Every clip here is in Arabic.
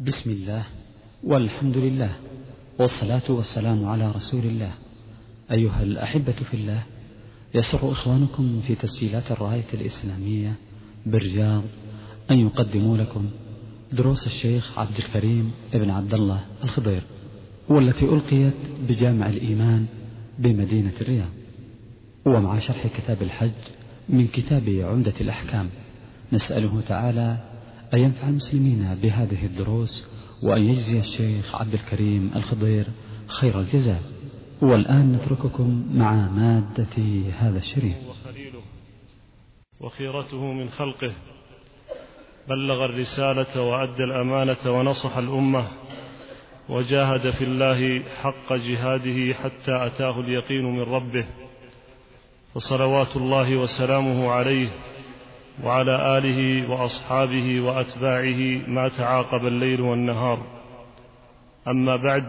بسم الله والحمد لله والصلاة والسلام على رسول الله. أيها الأحبة في الله يسر إخوانكم في تسجيلات الراية الإسلامية بالرياض أن يقدموا لكم دروس الشيخ عبد الكريم ابن عبد الله الخضير والتي ألقيت بجامع الإيمان بمدينة الرياض. ومع شرح كتاب الحج من كتاب عمدة الأحكام نسأله تعالى أن ينفع المسلمين بهذه الدروس وأن يجزي الشيخ عبد الكريم الخضير خير الجزاء؟ والآن نترككم مع مادة هذا الشريف. وخيرته من خلقه. بلغ الرسالة وأدى الأمانة ونصح الأمة. وجاهد في الله حق جهاده حتى أتاه اليقين من ربه. فصلوات الله وسلامه عليه وعلى آله وأصحابه وأتباعه ما تعاقب الليل والنهار. أما بعد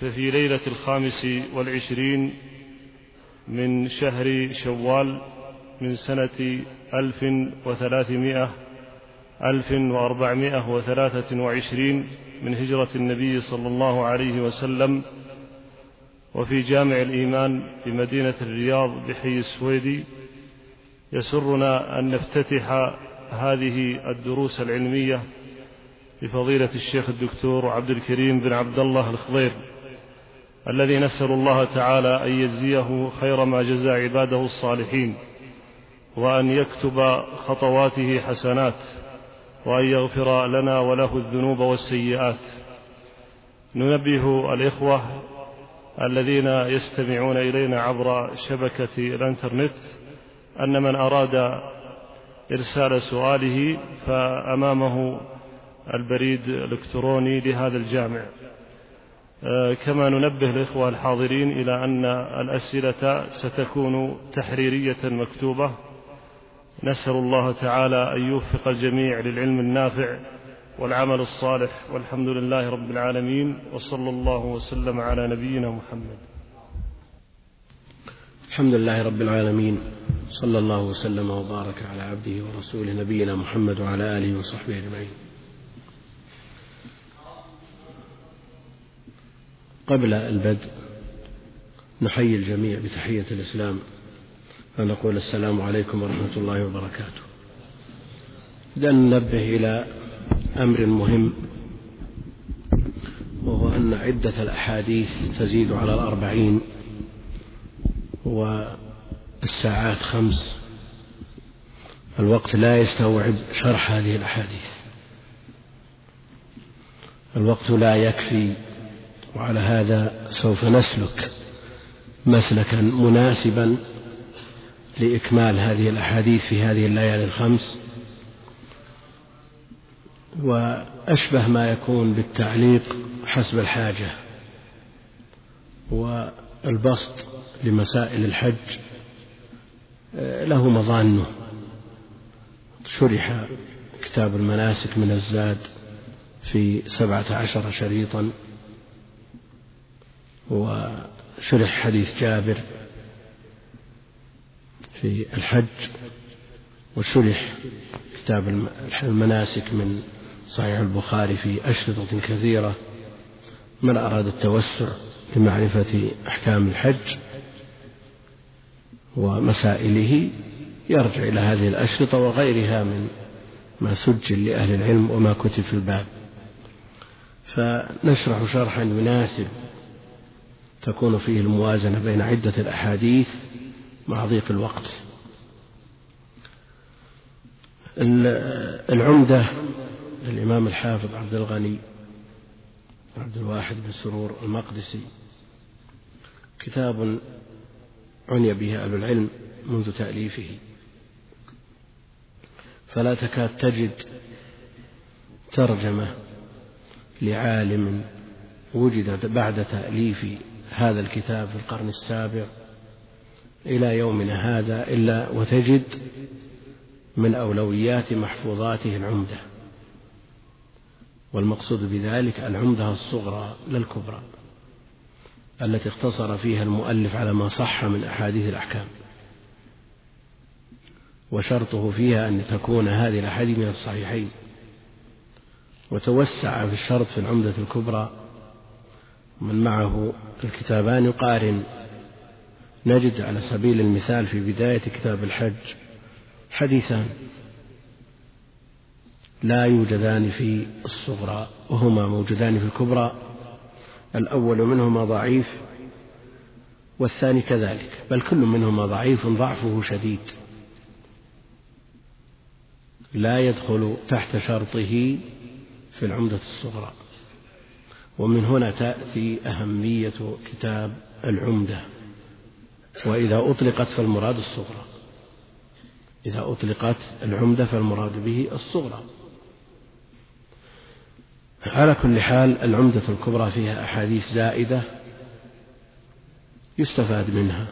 ففي ليلة الخامس والعشرين من شهر شوال من سنة ألف وثلاثمائة ألف وأربعمائة وثلاثة وعشرين من هجرة النبي صلى الله عليه وسلم وفي جامع الإيمان بمدينة الرياض بحي السويدي يسرنا أن نفتتح هذه الدروس العلمية بفضيلة الشيخ الدكتور عبد الكريم بن عبد الله الخضير الذي نسأل الله تعالى أن يجزيه خير ما جزى عباده الصالحين وأن يكتب خطواته حسنات وأن يغفر لنا وله الذنوب والسيئات. ننبه الإخوة الذين يستمعون إلينا عبر شبكة الإنترنت أن من أراد إرسال سؤاله فأمامه البريد الإلكتروني لهذا الجامع. كما ننبه الإخوة الحاضرين إلى أن الأسئلة ستكون تحريرية مكتوبة. نسأل الله تعالى أن يوفق الجميع للعلم النافع والعمل الصالح والحمد لله رب العالمين وصلى الله وسلم على نبينا محمد. الحمد لله رب العالمين صلى الله وسلم وبارك على عبده ورسوله نبينا محمد وعلى آله وصحبه أجمعين. قبل البدء نحيي الجميع بتحية الإسلام فنقول السلام عليكم ورحمة الله وبركاته. بدأ ننبه إلى أمر مهم وهو أن عدة الأحاديث تزيد على الأربعين. والساعات خمس. الوقت لا يستوعب شرح هذه الأحاديث. الوقت لا يكفي وعلى هذا سوف نسلك مسلكا مناسبا لإكمال هذه الأحاديث في هذه الليالي الخمس. وأشبه ما يكون بالتعليق حسب الحاجة. والبسط لمسائل الحج له مظانه. شرح كتاب المناسك من الزاد في سبعة عشر شريطا وشرح حديث جابر في الحج وشرح كتاب المناسك من صحيح البخاري في أشرطة كثيرة. من أراد التوسع لمعرفة أحكام الحج ومسائله يرجع إلى هذه الأشرطة وغيرها من ما سجل لأهل العلم وما كتب في الباب. فنشرح شرحا يناسب تكون فيه الموازنة بين عدة الأحاديث مع ضيق الوقت. العمدة للإمام الحافظ عبد الغني عبد الواحد بن سرور المقدسي. كتاب عني به أهل العلم منذ تأليفه. فلا تكاد تجد ترجمة لعالم وجدت بعد تأليف هذا الكتاب في القرن السابع إلى يومنا هذا إلا وتجد من أولويات محفوظاته العمدة. والمقصود بذلك العمدة الصغرى لا الكبرى التي اختصر فيها المؤلف على ما صح من أحاديث الأحكام. وشرطه فيها أن تكون هذه الأحاديث من الصحيحين. وتوسع في الشرط في العمدة الكبرى. من معه الكتابان يقارن نجد على سبيل المثال في بداية كتاب الحج حديثان. لا يوجدان في الصغرى وهما موجودان في الكبرى. الأول منهما ضعيف والثاني كذلك بل كل منهما ضعيف ضعفه شديد. لا يدخل تحت شرطه في العمدة الصغرى. ومن هنا تأتي أهمية كتاب العمدة. وإذا أطلقت فالمراد الصغرى. إذا أطلقت العمدة فالمراد به الصغرى. على كل حال العمدة الكبرى فيها أحاديث زائدة يستفاد منها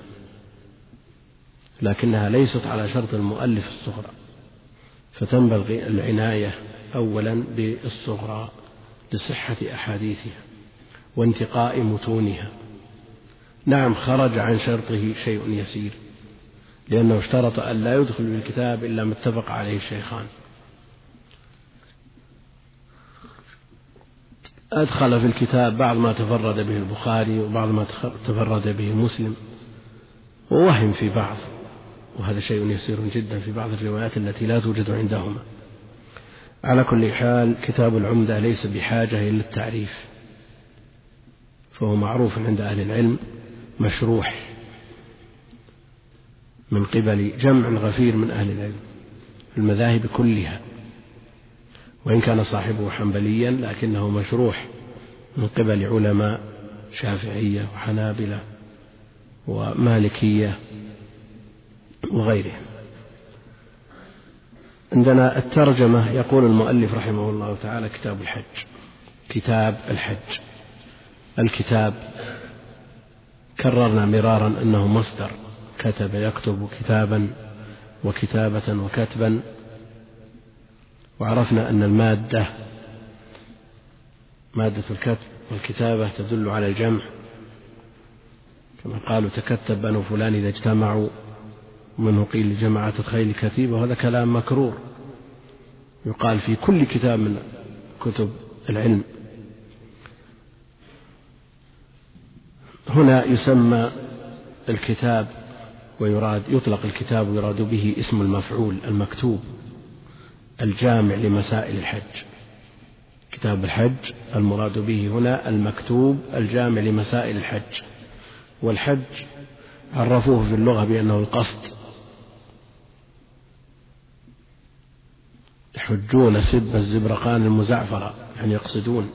لكنها ليست على شرط المؤلف الصغرى فتنبغي العناية أولا بالصغرى لصحة أحاديثها وانتقاء متونها. نعم خرج عن شرطه شيء يسير لأنه اشترط أن لا يدخل بالكتاب إلا ما اتفق عليه الشيخان. أدخل في الكتاب بعض ما تفرد به البخاري وبعض ما تفرد به مسلم. ووهم في بعض وهذا شيء يسير جدا في بعض الروايات التي لا توجد عندهما. على كل حال كتاب العمدة ليس بحاجة إلى التعريف. فهو معروف عند أهل العلم مشروح من قبل جمع غفير من أهل العلم المذاهب كلها. وإن كان صاحبه حنبليا لكنه مشروح من قبل علماء شافعية وحنابلة ومالكية وغيرهم. عندنا الترجمة يقول المؤلف رحمه الله تعالى كتاب الحج. كتاب الحج. الكتاب كررنا مرارا أنه مصدر. كتب يكتب كتابا وكتابة وكتبا. وعرفنا أن المادة مادة الكتب والكتابة تدل على الجمع. كما قالوا تكتب بنو فلان إذا اجتمعوا منه قيل جماعة الخيل كتيبة وهذا كلام مكرور يقال في كل كتاب من كتب العلم. هنا يسمى الكتاب ويراد يطلق الكتاب ويراد به اسم المفعول المكتوب. الجامع لمسائل الحج. كتاب الحج المراد به هنا المكتوب الجامع لمسائل الحج. والحج عرفوه في اللغة بأنه القصد. يحجون سب الزبرقان المزعفرة يعني يقصدون.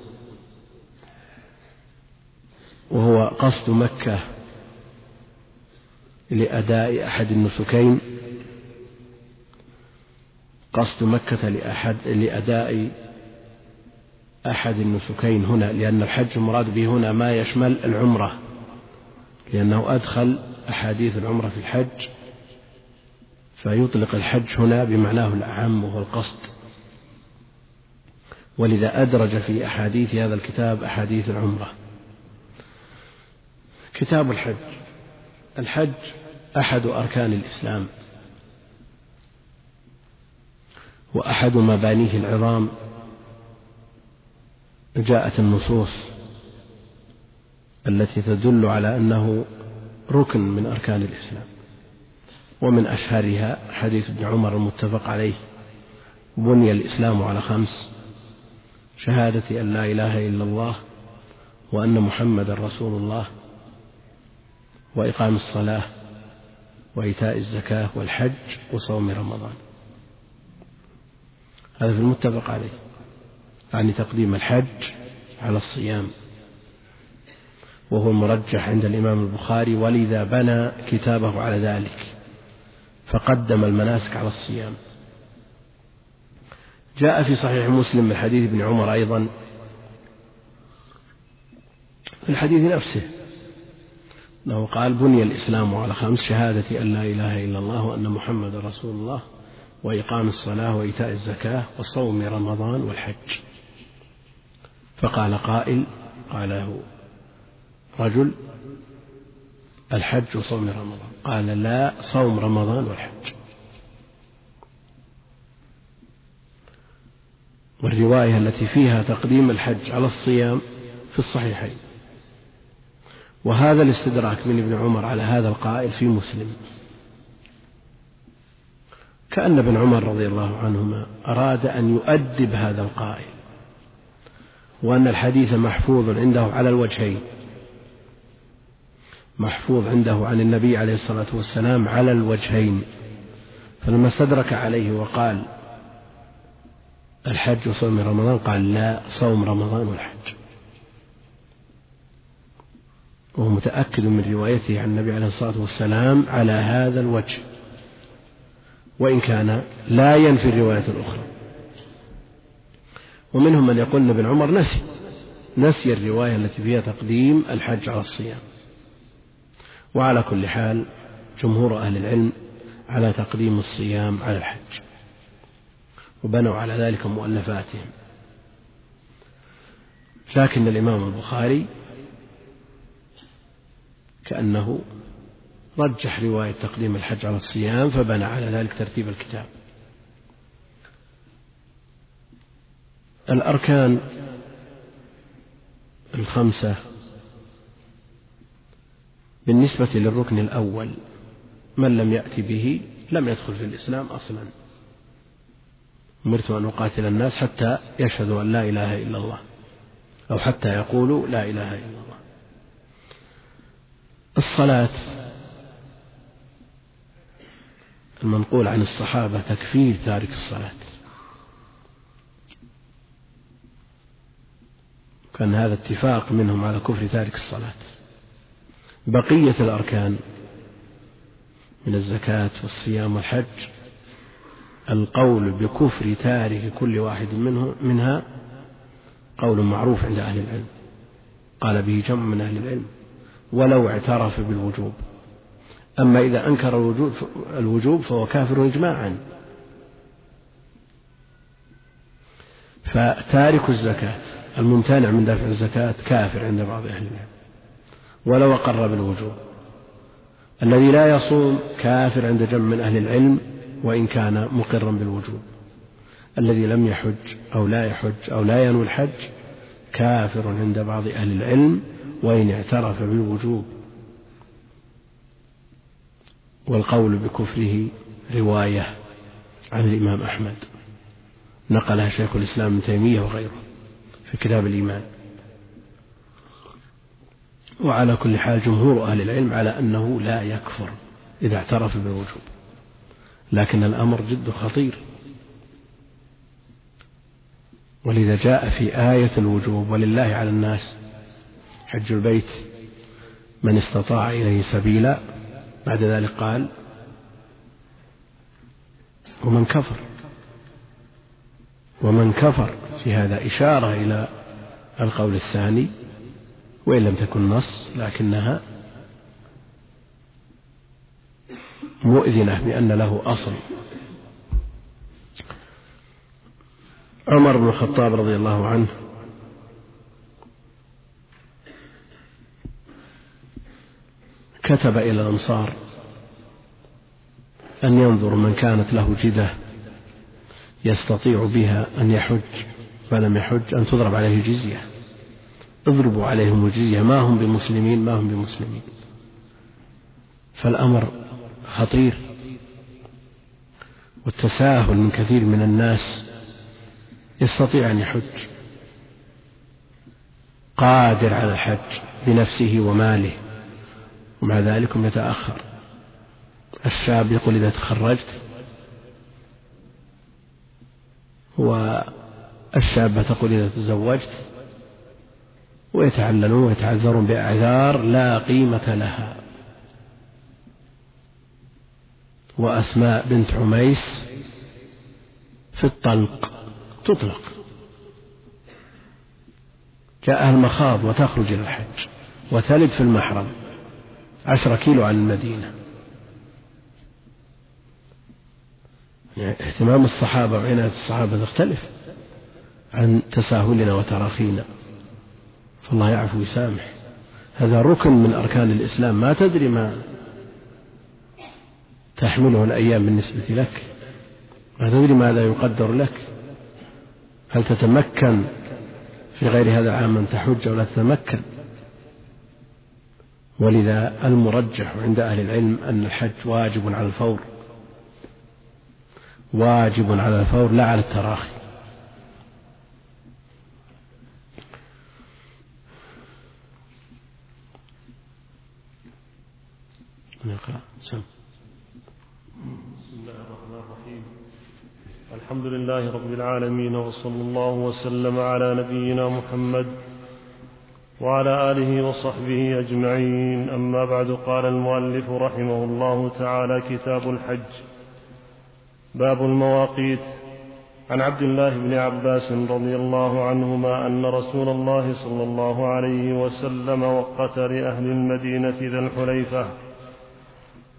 وهو قصد مكة لأداء أحد النسكين. قصد مكة لأحد لأداء أحد النسكين هنا لأن الحج المراد به هنا ما يشمل العمرة لأنه أدخل أحاديث العمرة في الحج فيطلق الحج هنا بمعناه الأعم وهو القصد. ولذا أدرج في أحاديث هذا الكتاب أحاديث العمرة. كتاب الحج. الحج أحد أركان الإسلام. وأحد مبانيه العظام جاءت النصوص التي تدل على أنه ركن من أركان الإسلام ومن أشهرها حديث ابن عمر المتفق عليه بني الإسلام على خمس شهادة أن لا إله إلا الله وأن محمدا رسول الله وإقام الصلاة وإيتاء الزكاة والحج وصوم رمضان. هذا في المتفق عليه يعني تقديم الحج على الصيام. وهو المرجح عند الإمام البخاري ولذا بنى كتابه على ذلك فقدم المناسك على الصيام. جاء في صحيح مسلم من حديث ابن عمر أيضا في الحديث نفسه أنه قال بني الإسلام على خمس شهادة أن لا إله إلا الله وأن محمد رسول الله. وإقام الصلاة وإيتاء الزكاة وصوم رمضان والحج. فقال قائل قال له رجل الحج وصوم رمضان. قال لا صوم رمضان والحج. والرواية التي فيها تقديم الحج على الصيام في الصحيحين. وهذا الاستدراك من ابن عمر على هذا القائل في مسلم. كأن ابن عمر رضي الله عنهما أراد أن يؤدب هذا القائل وأن الحديث محفوظ عنده على الوجهين محفوظ عنده عن النبي عليه الصلاة والسلام على الوجهين. فلما استدرك عليه وقال الحج وصوم رمضان؟ قال لا صوم رمضان والحج. وهو متأكد من روايته عن النبي عليه الصلاة والسلام على هذا الوجه. وإن كان لا ينفي الرواية الأخرى. ومنهم من يقول أن ابن عمر نسي نسي الرواية التي فيها تقديم الحج على الصيام. وعلى كل حال جمهور أهل العلم على تقديم الصيام على الحج وبنوا على ذلك مؤلفاتهم. لكن الإمام البخاري كأنه رجح رواية تقديم الحج على الصيام فبنى على ذلك ترتيب الكتاب. الأركان الخمسة بالنسبة للركن الأول من لم يأتي به لم يدخل في الإسلام أصلا. أمرت أن أقاتل الناس حتى يشهدوا أن لا إله إلا الله أو حتى يقولوا لا إله إلا الله. الصلاة المنقول عن الصحابة تكفير تارك الصلاة. كان هذا اتفاق منهم على كفر تارك الصلاة. بقية الأركان من الزكاة والصيام والحج القول بكفر تارك كل واحد منه منها قول معروف عند أهل العلم. قال به جمع من أهل العلم. ولو اعترف بالوجوب. أما إذا أنكر الوجوب فهو كافر إجماعا. فتارك الزكاة الممتنع من دفع الزكاة كافر عند بعض أهل العلم. ولو أقر بالوجوب. الذي لا يصوم كافر عند جمع من أهل العلم وإن كان مقرا بالوجوب. الذي لم يحج أو لا يحج أو لا ينوي الحج كافر عند بعض أهل العلم وإن اعترف بالوجوب. والقول بكفره رواية عن الإمام أحمد. نقلها شيخ الإسلام ابن تيمية وغيره في كتاب الإيمان. وعلى كل حال جمهور أهل العلم على أنه لا يكفر إذا اعترف بالوجوب. لكن الأمر جد خطير. ولذا جاء في آية الوجوب ولله على الناس حج البيت من استطاع إليه سبيلا بعد ذلك قال ومن كفر ومن كفر في هذا إشارة إلى القول الثاني وإن لم تكن نص لكنها مؤذنة بأن له أصل. عمر بن الخطاب رضي الله عنه كتب إلى الأنصار أن ينظر من كانت له جدة يستطيع بها أن يحج فلم يحج أن تضرب عليه جزية اضربوا عليهم الجزية. ما هم بمسلمين؟ ما هم بمسلمين. فالأمر خطير والتساهل من كثير من الناس يستطيع أن يحج قادر على الحج بنفسه وماله. ومع ذلك يتأخر الشاب يقول إذا تخرجت والشابة تقول إذا تزوجت ويتعللون ويتعذرون بأعذار لا قيمة لها. وأسماء بنت عميس في الطلق تطلق. جاءها المخاض وتخرج إلى الحج وتلد في المحرم. عشرة كيلو عن المدينة. يعني اهتمام الصحابة وعناية الصحابة تختلف عن تساهلنا وتراخينا. فالله يعفو ويسامح. هذا ركن من أركان الإسلام. ما تدري ما تحمله الأيام بالنسبة لك. ما تدري ماذا يقدر لك. هل تتمكن في غير هذا العام أن تحج أو لا تتمكن؟ ولذا المرجح عند أهل العلم أن الحج واجب على الفور. واجب على الفور لا على التراخي. نقرأ. سم. بسم الله الرحمن الرحيم. الحمد لله رب العالمين وصلى الله وسلم على نبينا محمد وعلى آله وصحبه أجمعين. أما بعد قال المؤلف رحمه الله تعالى كتاب الحج باب المواقيت. عن عبد الله بن عباس رضي الله عنهما أن رسول الله صلى الله عليه وسلم وقت لأهل المدينة ذا الحليفة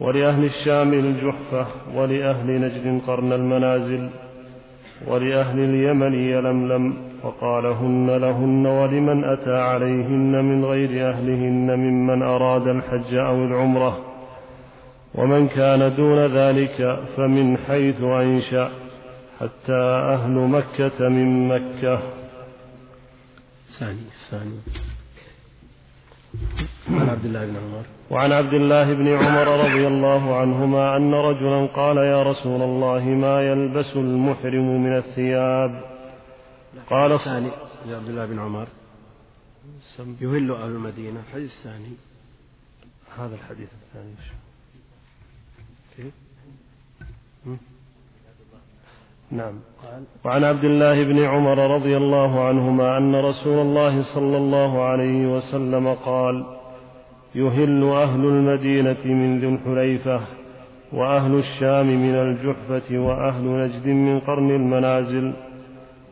ولأهل الشام الجحفة ولأهل نجد قرن المنازل ولأهل اليمن يلملم وقالهن لهن ولمن أتى عليهن من غير أهلهن ممن أراد الحج أو العمرة ومن كان دون ذلك فمن حيث أنشأ حتى أهل مكة من مكة. ثاني ثاني. عن عبد الله بن عمر. وعن عبد الله بن عمر رضي الله عنهما أن رجلا قال يا رسول الله ما يلبس المحرم من الثياب؟ قال الثاني عبد الله بن عمر. يهل أهل المدينة. الحديث الثاني. هذا الحديث الثاني. نعم. وعن عبد الله بن عمر رضي الله عنهما أن رسول الله صلى الله عليه وسلم قال يهل أهل المدينة من ذي الحليفة وأهل الشام من الجحفة وأهل نجد من قرن المنازل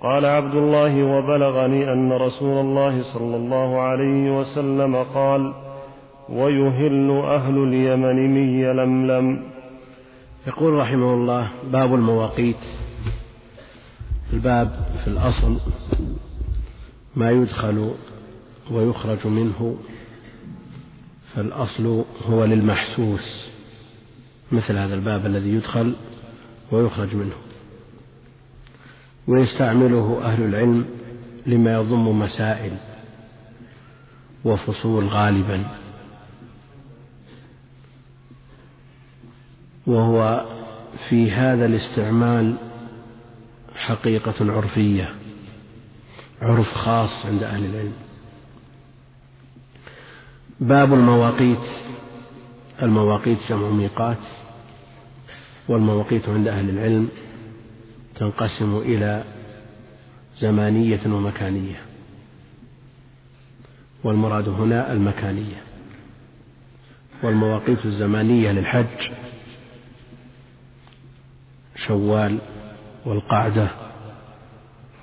قال عبد الله وبلغني أن رسول الله صلى الله عليه وسلم قال ويهل أهل اليمن من يلملم يقول رحمه الله باب المواقيت. الباب في الأصل ما يدخل ويخرج منه فالأصل هو للمحسوس مثل هذا الباب الذي يدخل ويخرج منه. ويستعمله أهل العلم لما يضم مسائل وفصول غالبا. وهو في هذا الاستعمال حقيقة عرفية عرف خاص عند أهل العلم. باب المواقيت المواقيت جمع ميقات والمواقيت عند أهل العلم. تنقسم إلى زمانية ومكانية. والمراد هنا المكانية. والمواقيت الزمانية للحج شوال والقعدة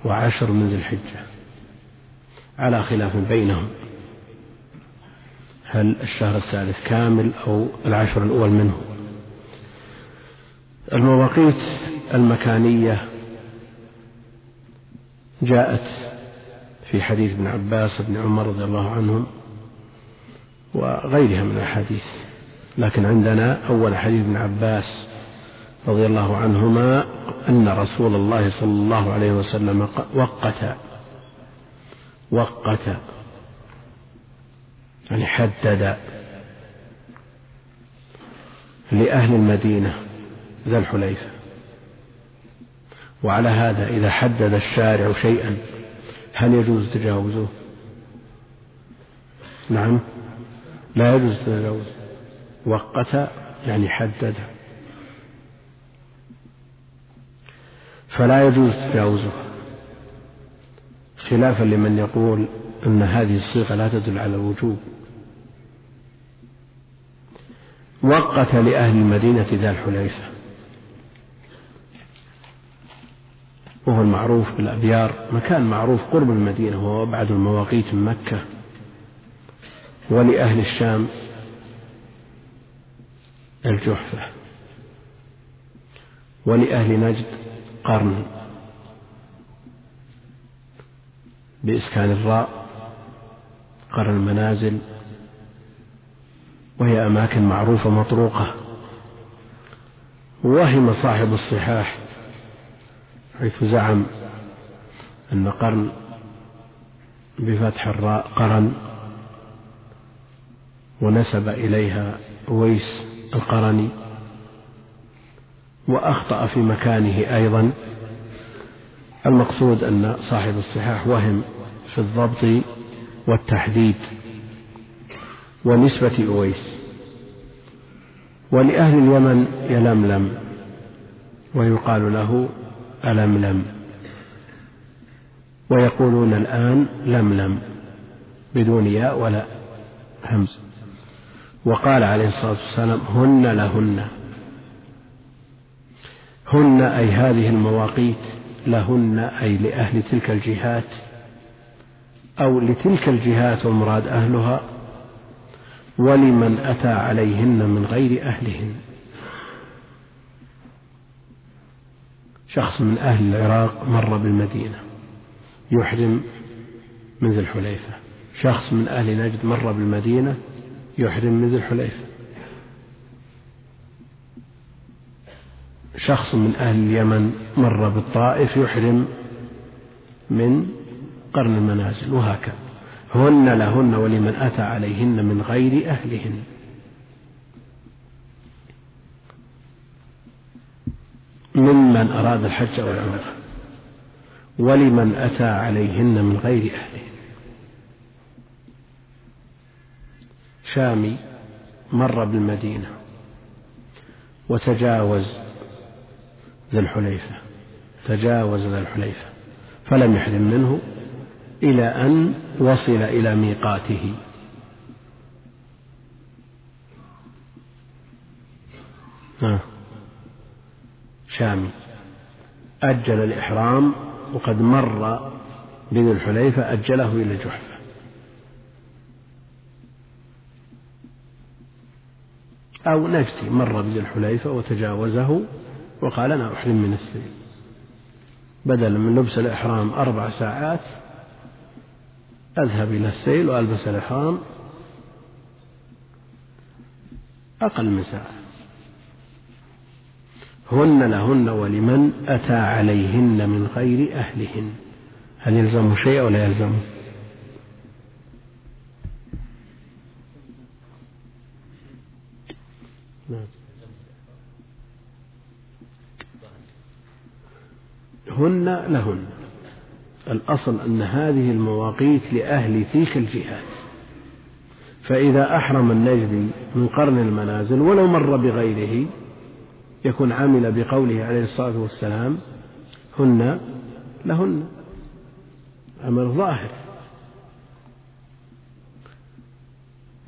وعشر من ذي الحجة. على خلاف بينهم هل الشهر الثالث كامل أو العشر الأول منه؟ المواقيت المكانية جاءت في حديث ابن عباس بن عمر رضي الله عنهم وغيرها من الأحاديث. لكن عندنا أول حديث ابن عباس رضي الله عنهما أن رسول الله صلى الله عليه وسلم وقت وقت يعني حدد لأهل المدينة ذا الحليفة. وعلى هذا إذا حدد الشارع شيئا هل يجوز تجاوزه؟ نعم. لا يجوز تجاوزه. وقت يعني حدد. فلا يجوز تجاوزه. خلافا لمن يقول أن هذه الصيغة لا تدل على الوجوب. وقت لأهل المدينة ذا الحليفة. وهو المعروف بالأبيار مكان معروف قرب المدينة وهو أبعد المواقيت من مكة ولأهل الشام الجحفة ولأهل نجد قرن بإسكان الراء قرن المنازل وهي أماكن معروفة مطروقة وهم صاحب الصحاح حيث زعم أن قرن بفتح الراء قرن ونسب إليها أويس القرني وأخطأ في مكانه أيضا. المقصود أن صاحب الصحاح وهم في الضبط والتحديد ونسبة أويس. ولأهل اليمن يلملم ويقال له ألملم. ويقولون الآن لملم بدون ياء ولا همز. وقال عليه الصلاة والسلام هن لهن. هن أي هذه المواقيت لهن أي لأهل تلك الجهات أو لتلك الجهات والمراد أهلها ولمن أتى عليهن من غير أهلهن. شخص من أهل العراق مر بالمدينة يحرم من ذي الحليفة. شخص من أهل نجد مر بالمدينة يحرم من ذي الحليفة. شخص من أهل اليمن مر بالطائف يحرم من قرن المنازل وهكذا. هن لهن ولمن أتى عليهن من غير أهلهن. ممن أراد الحج أو العمرة ولمن أتى عليهن من غير أهلهن شامي مر بالمدينة وتجاوز ذا الحليفة تجاوز ذا الحليفة فلم يحرم منه إلى أن وصل إلى ميقاته آه. شامي أجل الإحرام وقد مر بذي الحليفة أجله إلى الجحفة أو نجدي مر بذي الحليفة وتجاوزه وقال أنا أحرم من السيل. بدلا من لبس الإحرام أربع ساعات أذهب إلى السيل وألبس الإحرام أقل من ساعة. هن لهن ولمن أتى عليهن من غير أهلهن. هل يلزم شيء أو لا. هن لهن. الأصل أن هذه المواقيت لأهل تلك الجهات. فإذا أحرم النجدي من قرن المنازل ولو مر بغيره يكون عمل بقوله عليه الصلاة والسلام هن لهن. أمر ظاهر.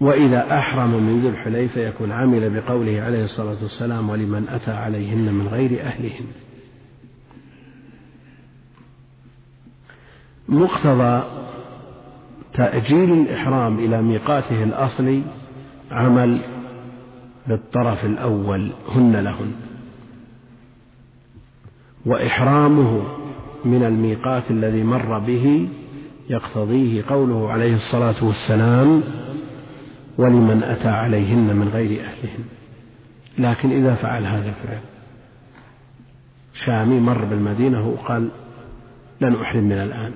وإذا أحرم من ذي الحليفة يكون عمل بقوله عليه الصلاة والسلام ولمن أتى عليهن من غير أهلهن. مقتضى تأجيل الإحرام إلى ميقاته الأصلي عمل بالطرف الأول هن لهن. وإحرامه من الميقات الذي مر به يقتضيه قوله عليه الصلاة والسلام ولمن أتى عليهن من غير أهلهن. لكن إذا فعل هذا الفعل شامي مر بالمدينة وقال لن أحرم من الآن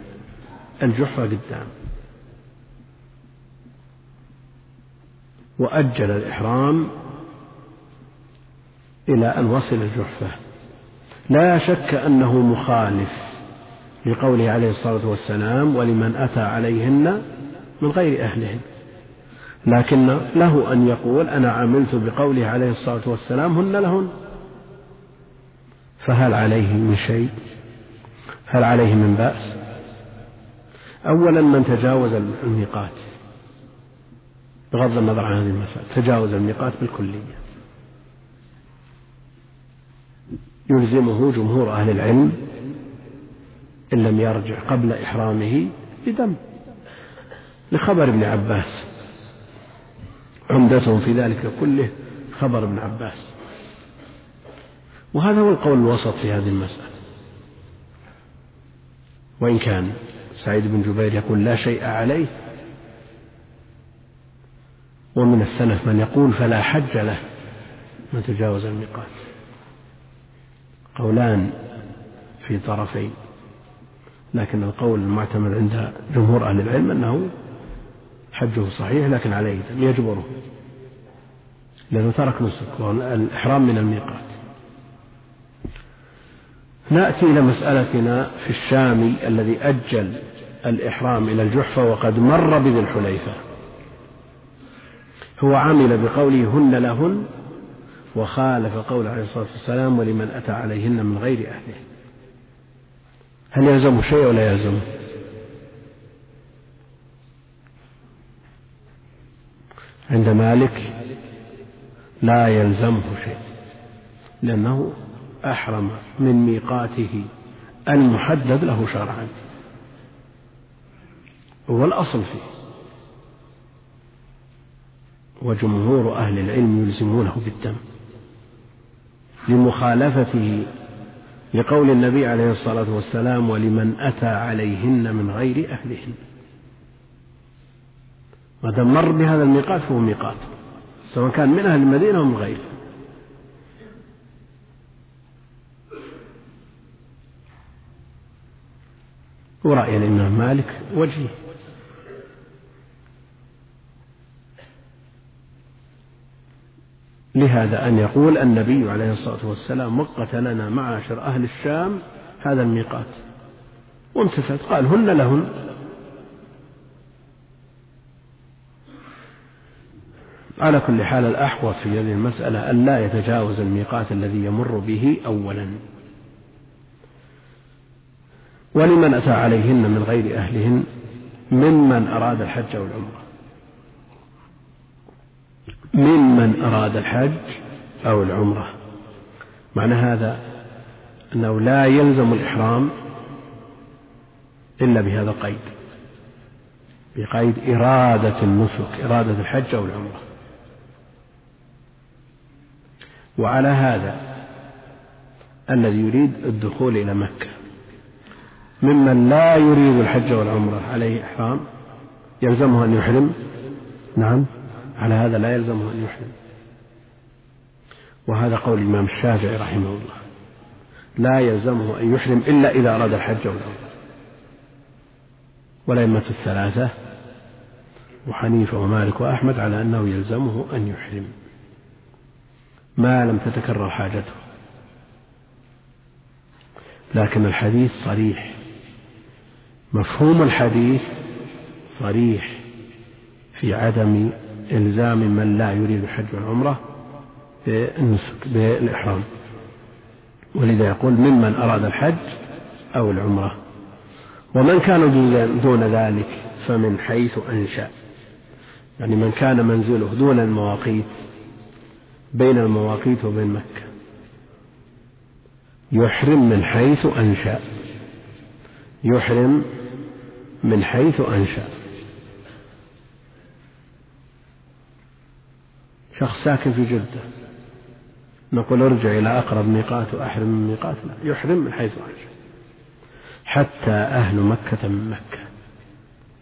الجحفة قدام. وأجل الإحرام إلى أن وصل الجحفة. لا شك أنه مخالف لقوله عليه الصلاة والسلام ولمن أتى عليهن من غير أهلهن. لكن له أن يقول أنا عملت بقوله عليه الصلاة والسلام هن لهن. فهل عليه من شيء؟ هل عليه من بأس؟ أولا من تجاوز الميقات بغض النظر عن هذه المسألة تجاوز الميقات بالكلية. يلزمه جمهور أهل العلم إن لم يرجع قبل إحرامه بدم. لخبر ابن عباس. عمدتهم في ذلك كله خبر ابن عباس. وهذا هو القول الوسط في هذه المسألة. وإن كان سعيد بن جبير يقول لا شيء عليه ومن السلف من يقول فلا حج له من تجاوز الميقات. قولان في طرفي لكن القول المعتمد عند جمهور أهل العلم أنه حجه صحيح لكن عليه دم يجبره لأنه ترك نسك والإحرام من الميقات. نأتي إلى مسألتنا في الشامي الذي أجل الإحرام إلى الجحفة وقد مر بذي الحليفة. هو عمل بقوله هن لهن وخالف قول عليه الصلاة والسلام ولمن أتى عليهن من غير أهله. هل يلزم شيء ولا يلزم؟ عند مالك لا يلزمه شيء لأنه أحرم من ميقاته المحدد له شرعا. هو الأصل فيه. وجمهور أهل العلم يلزمونه بالدم. لمخالفته لقول النبي عليه الصلاة والسلام ولمن أتى عليهن من غير أهلهن. ما دام مر بهذا الميقات فهو ميقات سواء كان من أهل المدينة أو من غيره ورأي الإمام مالك وجهه. لهذا أن يقول النبي عليه الصلاة والسلام وقت لنا معاشر أهل الشام هذا الميقات. وامتثلت قال هن لهن. على كل حال الأحوط في هذه المسألة أن لا يتجاوز الميقات الذي يمر به أولا. ولمن أتى عليهن من غير أهلهن ممن أراد الحج أو العمرة ممن أراد الحج أو العمرة. معنى هذا أنه لا يلزم الإحرام إلا بهذا القيد بقيد إرادة النسك إرادة الحج أو العمرة. وعلى هذا الذي يريد الدخول إلى مكة ممن لا يريد الحج والعمرة عليه إحرام يلزمه أن يحرم؟ نعم. على هذا لا يلزمه أن يحرم. وهذا قول الإمام الشافعي رحمه الله. لا يلزمه أن يحرم إلا إذا أراد الحج والعمرة. والأئمة الثلاثة وحنيفة ومالك وأحمد على أنه يلزمه أن يحرم. ما لم تتكرر حاجته. لكن الحديث صريح. مفهوم الحديث صريح في عدم إلزام من لا يريد الحج والعمرة بالنسك بالإحرام. ولذا يقول ممن أراد الحج أو العمرة. ومن كان دون ذلك فمن حيث أنشأ. يعني من كان منزله دون المواقيت بين المواقيت وبين مكة. يحرم من حيث أنشأ. يحرم من حيث أنشأ. شخص ساكن في جدة. نقول ارجع إلى أقرب ميقات وأحرم من ميقات. لا يحرم من حيث أنشأ حتى أهل مكة من مكة.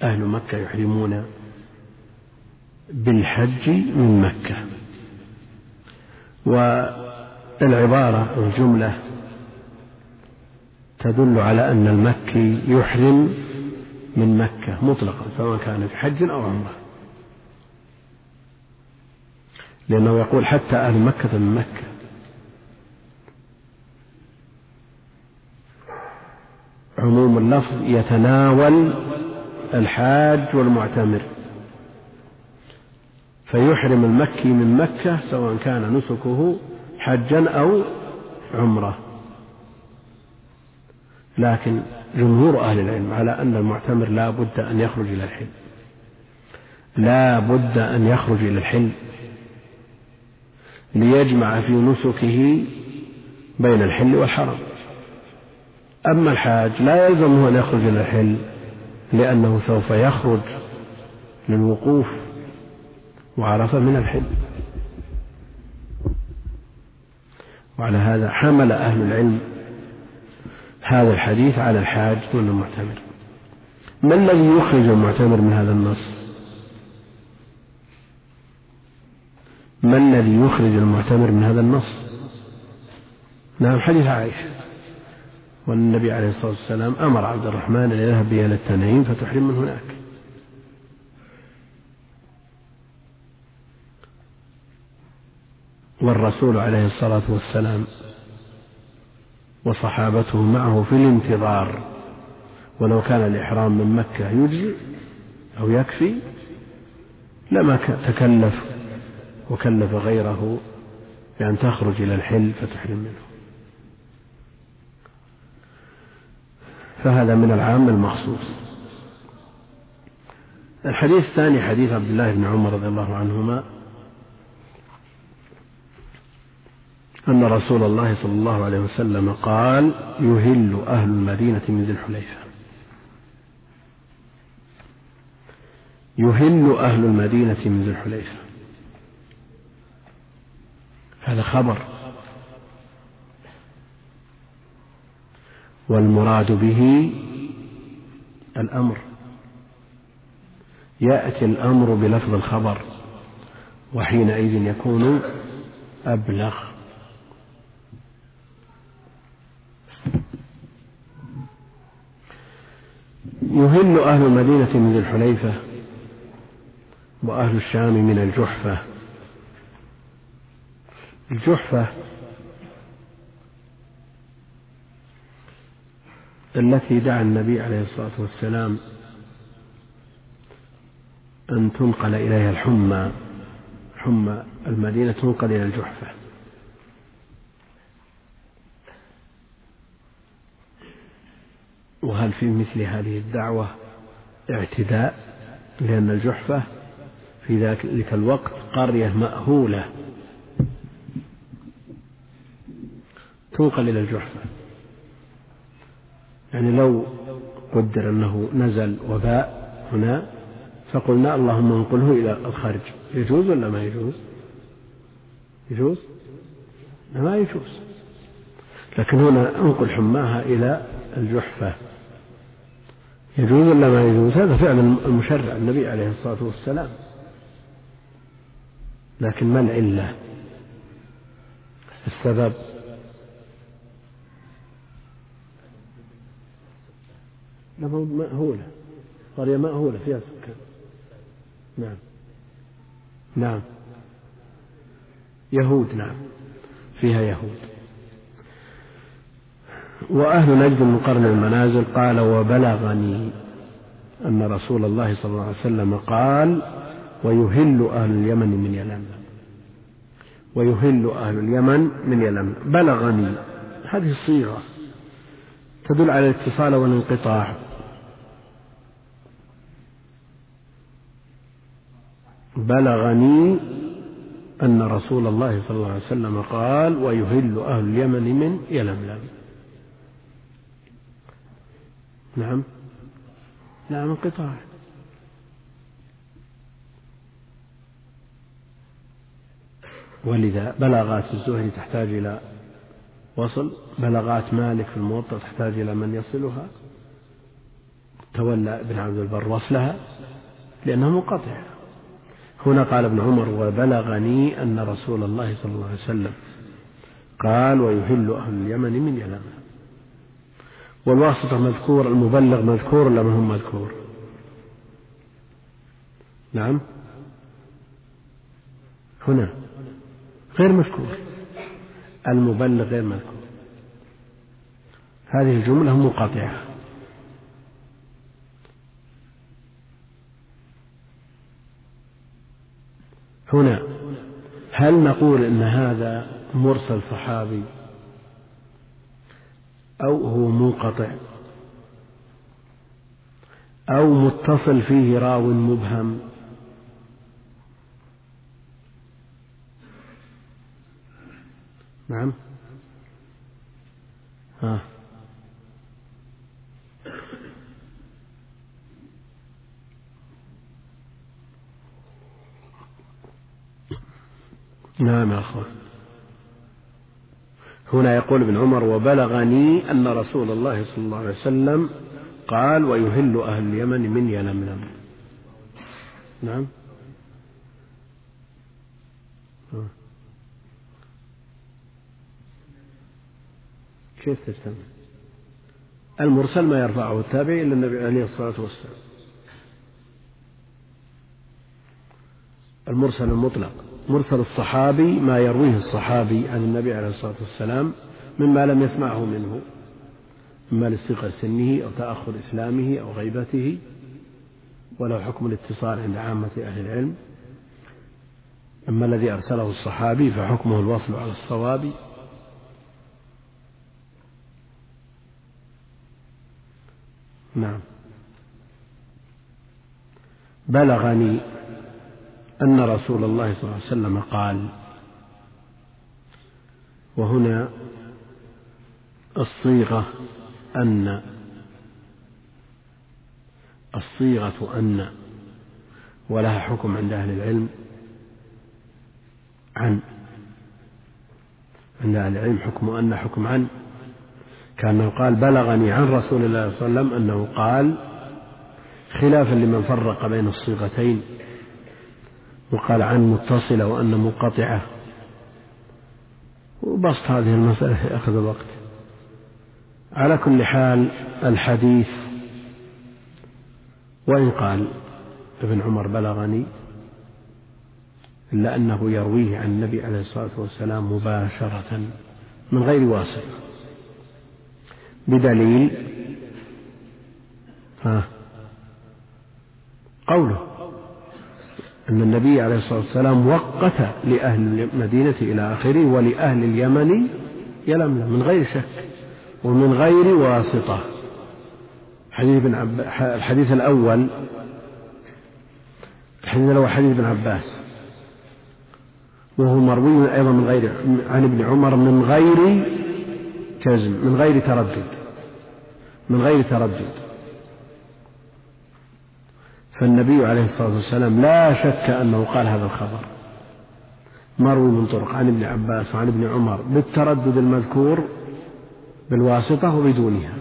أهل مكة يحرمون بالحج من مكة. والعبارة الجملة تدل على أن المكي يحرم من مكة مطلقا سواء كان في حج أو عمرة. لأنه يقول حتى أهل مكة من مكة. عموم اللفظ يتناول الحاج والمعتمر. فيحرم المكي من مكة سواء كان نسكه حجا أو عمرة. لكن جمهور أهل العلم على أن المعتمر لا بد أن يخرج إلى الحل. لا بد أن يخرج إلى الحل. ليجمع في نسكه بين الحل والحرم أما الحاج لا يلزمه أن يخرج إلى الحل لأنه سوف يخرج للوقوف وعرفة من الحل. وعلى هذا حمل أهل العلم هذا الحديث على الحاج دون المعتمر ما الذي يخرج المعتمر من هذا النص؟ ما الذي يخرج المعتمر من هذا النص؟ نعم حديث عائشة. والنبي عليه الصلاة والسلام أمر عبد الرحمن أن يذهب إلى التنعيم فتحرم من هناك. والرسول عليه الصلاة والسلام وصحابته معه في الانتظار. ولو كان الإحرام من مكة يجزي أو يكفي لما تكلف وكلف غيره بأن تخرج إلى الحل فتحرم منه. فهذا من العام المخصوص. الحديث الثاني حديث عبد الله بن عمر رضي الله عنهما أن رسول الله صلى الله عليه وسلم قال يهل أهل المدينة من ذي الحليفة. يهل أهل المدينة من ذي الحليفة. هذا خبر. والمراد به الأمر. يأتي الأمر بلفظ الخبر وحينئذ يكون أبلغ. يهل أهل المدينة من ذي الحليفة وأهل الشام من الجحفة. الجحفة. التي دعا النبي عليه الصلاة والسلام أن تنقل إليها الحمى حمى المدينة تنقل إلى الجحفة. وهل في مثل هذه الدعوة اعتداء لأن الجحفة في ذلك الوقت قرية مأهولة؟ تنقل إلى الجحفة. يعني لو قدر أنه نزل وباء هنا فقلنا اللهم انقله إلى الخارج. يجوز ولا ما يجوز؟ يجوز؟ ما يجوز. لكن هنا انقل حماها إلى الجحفة. يجوز ولا ما يجوز؟ هذا فعل المشرع النبي عليه الصلاة والسلام. لكن ما العلة؟ السبب مأهولة. قرية مأهولة فيها سكان نعم. نعم. يهود نعم. فيها يهود. وأهل نجد من قرن المنازل قال وبلغني أن رسول الله صلى الله عليه وسلم قال ويهل أهل اليمن من يلملم. ويهل أهل اليمن من يلملم. بلغني. هذه الصيغة تدل على الاتصال والانقطاع. بلغني أن رسول الله صلى الله عليه وسلم قال ويهل أهل اليمن من يلملم. نعم. نعم انقطاع. ولذا بلاغات الزهري تحتاج إلى وصل. بلاغات مالك في الموطأ تحتاج إلى من يصلها. تولى ابن عبد البر وصلها لأنها منقطعة هنا قال ابن عمر وبلغني أن رسول الله صلى الله عليه وسلم قال ويهل أهل اليمن من يلمن والواسطة مذكور المبلغ مذكور ولا ما هو مذكور؟ نعم. هنا. غير مذكور. المبلغ غير مذكور. هذه الجملة منقطعة هنا هل نقول إن هذا مرسل صحابي أو هو منقطع؟ أو متصل فيه راو مبهم؟ نعم. ها. نعم يا أخوان. هنا يقول ابن عمر وبلغني أن رسول الله صلى الله عليه وسلم قال ويهل أهل اليمن من يلملم. نعم. كيف تجتمع المرسل ما يرفعه التابعي إلى النبي عليه الصلاة والسلام. المرسل المطلق مرسل الصحابي ما يرويه الصحابي عن النبي عليه الصلاة والسلام مما لم يسمعه منه إما لصغر سنه أو تأخر إسلامه أو غيبته وله حكم الاتصال عند عامة أهل العلم. أما الذي أرسله الصحابي فحكمه الوصل على الصواب. نعم. بلغني أن رسول الله صلى الله عليه وسلم قال وهنا الصيغة أن الصيغة أن ولها حكم عند أهل العلم عن عند أهل العلم حكم أن حكم عن. كأنه قال بلغني عن رسول الله صلى الله عليه وسلم أنه قال خلافا لمن فرق بين الصيغتين وقال عن متصلة وأن منقطعة. وبسط هذه المسألة يأخذ وقت على كل حال الحديث وإن قال ابن عمر بلغني إلا أنه يرويه عن النبي عليه الصلاة والسلام مباشرة من غير واسطة. بدليل ها قوله أن النبي عليه الصلاة والسلام وقت لأهل المدينة إلى آخره ولأهل اليمن يلملم من غير شك ومن غير واسطة. حديث بن عب... الحديث الأول الحديث الأول حديث ابن عباس وهو مروي أيضا من غير عن ابن عمر من غير جزم من غير تردد من غير تردد. فالنبي عليه الصلاة والسلام لا شك أنه قال هذا الخبر. مروي من طرق عن ابن عباس وعن ابن عمر بالتردد المذكور بالواسطة وبدونها.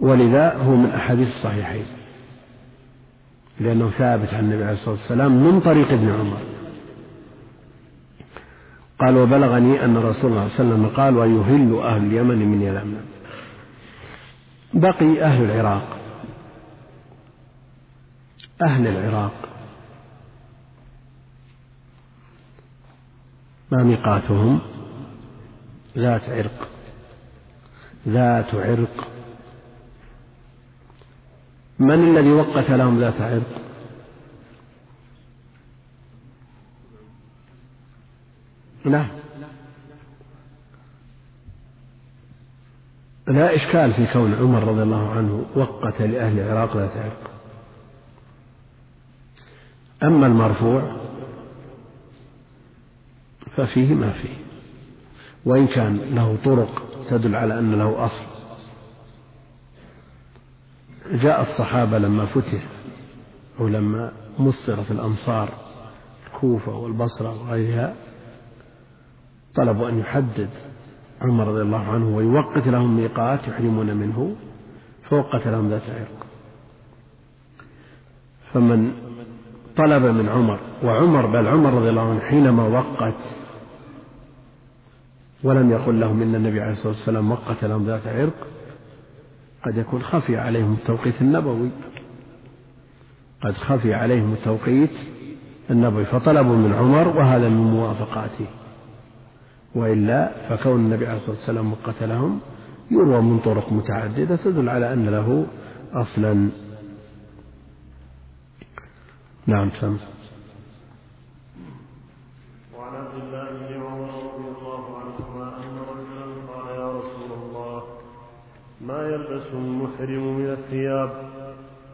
ولذا هو من أحاديث الصحيحين. لأنه ثابت عن النبي عليه الصلاة والسلام من طريق ابن عمر. قال وبلغني أن رسول الله صلى الله عليه وسلم قال ويهل أهل اليمن من يلملم بقي أهل العراق. أهل العراق. ما ميقاتهم؟ ذات عرق. ذات عرق. من الذي وقت لهم ذات عرق؟ نعم لا إشكال في كون عمر رضي الله عنه وقت لأهل العراق ذات عرق. أما المرفوع ففيه ما فيه. وإن كان له طرق تدل على أن له أصل. جاء الصحابة لما فتح أو لما مصرت الأمصار الكوفة والبصرة وغيرها طلبوا أن يحدد عمر رضي الله عنه ويوقت لهم ميقات يحرمون منه فوقت لهم ذات عرق. فمن طلب من عمر وعمر بل عمر رضي الله عنه حينما وقت ولم يقل لهم إن النبي عليه الصلاة والسلام وقت لهم ذات عرق قد يكون خفي عليهم التوقيت النبوي. قد خفي عليهم التوقيت النبوي فطلبوا من عمر وهذا من موافقاته. وإلا فكون النبي عليه الصلاة والسلام وقت لهم يروى من طرق متعددة تدل على أن له أصلا نعم سم وعن عبد الله بن عمر رضي الله عنهما أن رجلا قال يا رسول الله ما يلبس المحرم من الثياب؟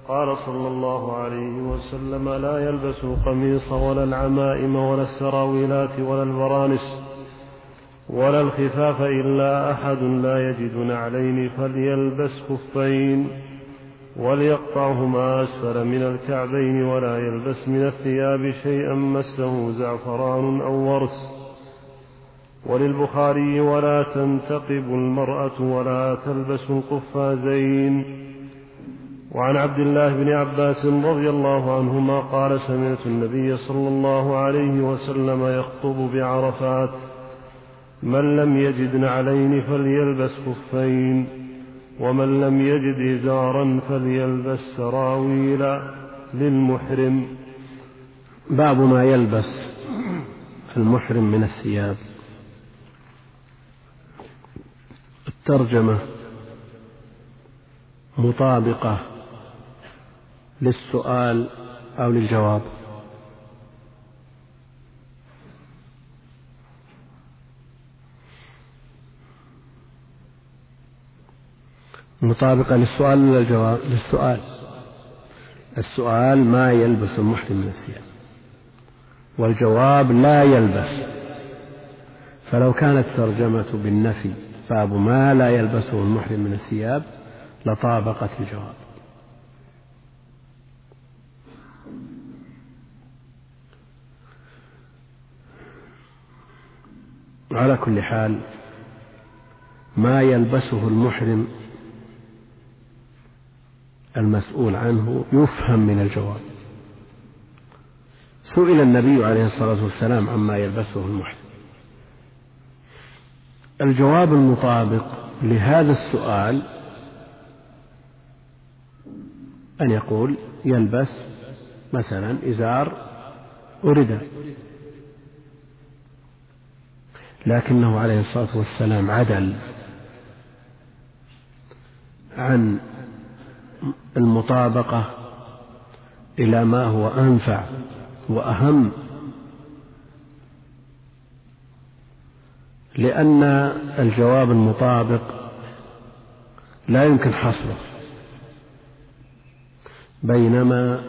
قال صلى الله عليه وسلم لا يلبس القميص ولا العمائم ولا السراويلات ولا البرانس ولا الخفاف إلا أحد لا يجد نعلين فليلبس خفين وليقطعهما أسفل من الكعبين ولا يلبس من الثياب شيئا مسه زعفران أو ورس. وللبخاري ولا تنتقب المرأة ولا تلبس القفازين. وعن عبد الله بن عباس رضي الله عنهما قال سمعت النبي صلى الله عليه وسلم يخطب بعرفات من لم يجد نعلين فليلبس خفين. ومن لم يجد إزارا فليلبس سراويل للمحرم. باب ما يلبس المحرم من الثياب. الترجمة مطابقة للسؤال أو للجواب. مطابقة للسؤال ولا الجواب للسؤال. السؤال ما يلبس المحرم من الثياب والجواب لا يلبس. فلو كانت ترجمة بالنفي باب ما لا يلبسه المحرم من الثياب لطابقت الجواب. على كل حال ما يلبسه المحرم المسؤول عنه يفهم من الجواب. سئل النبي عليه الصلاة والسلام عما يلبسه المحرم الجواب المطابق لهذا السؤال أن يقول يلبس مثلا إزار ورداء لكنه عليه الصلاة والسلام عدل عن المطابقة إلى ما هو أنفع وأهم. لأن الجواب المطابق لا يمكن حصره بينما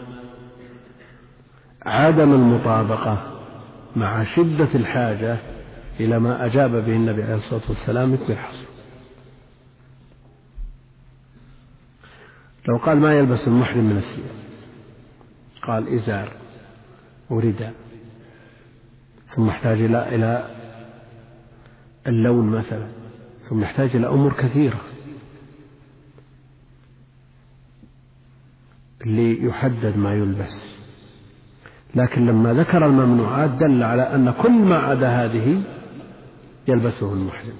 عدم المطابقة مع شدة الحاجة إلى ما أجاب به النبي عليه الصلاة والسلام يكفي الحصر لو قال ما يلبس المحرم من الثياب. قال إزار ورداء ثم احتاج إلى إلى اللون مثلا. ثم يحتاج إلى أمور كثيرة. ليحدد ما يلبس. لكن لما ذكر الممنوعات دل على أن كل ما عدا هذه يلبسه المحرم.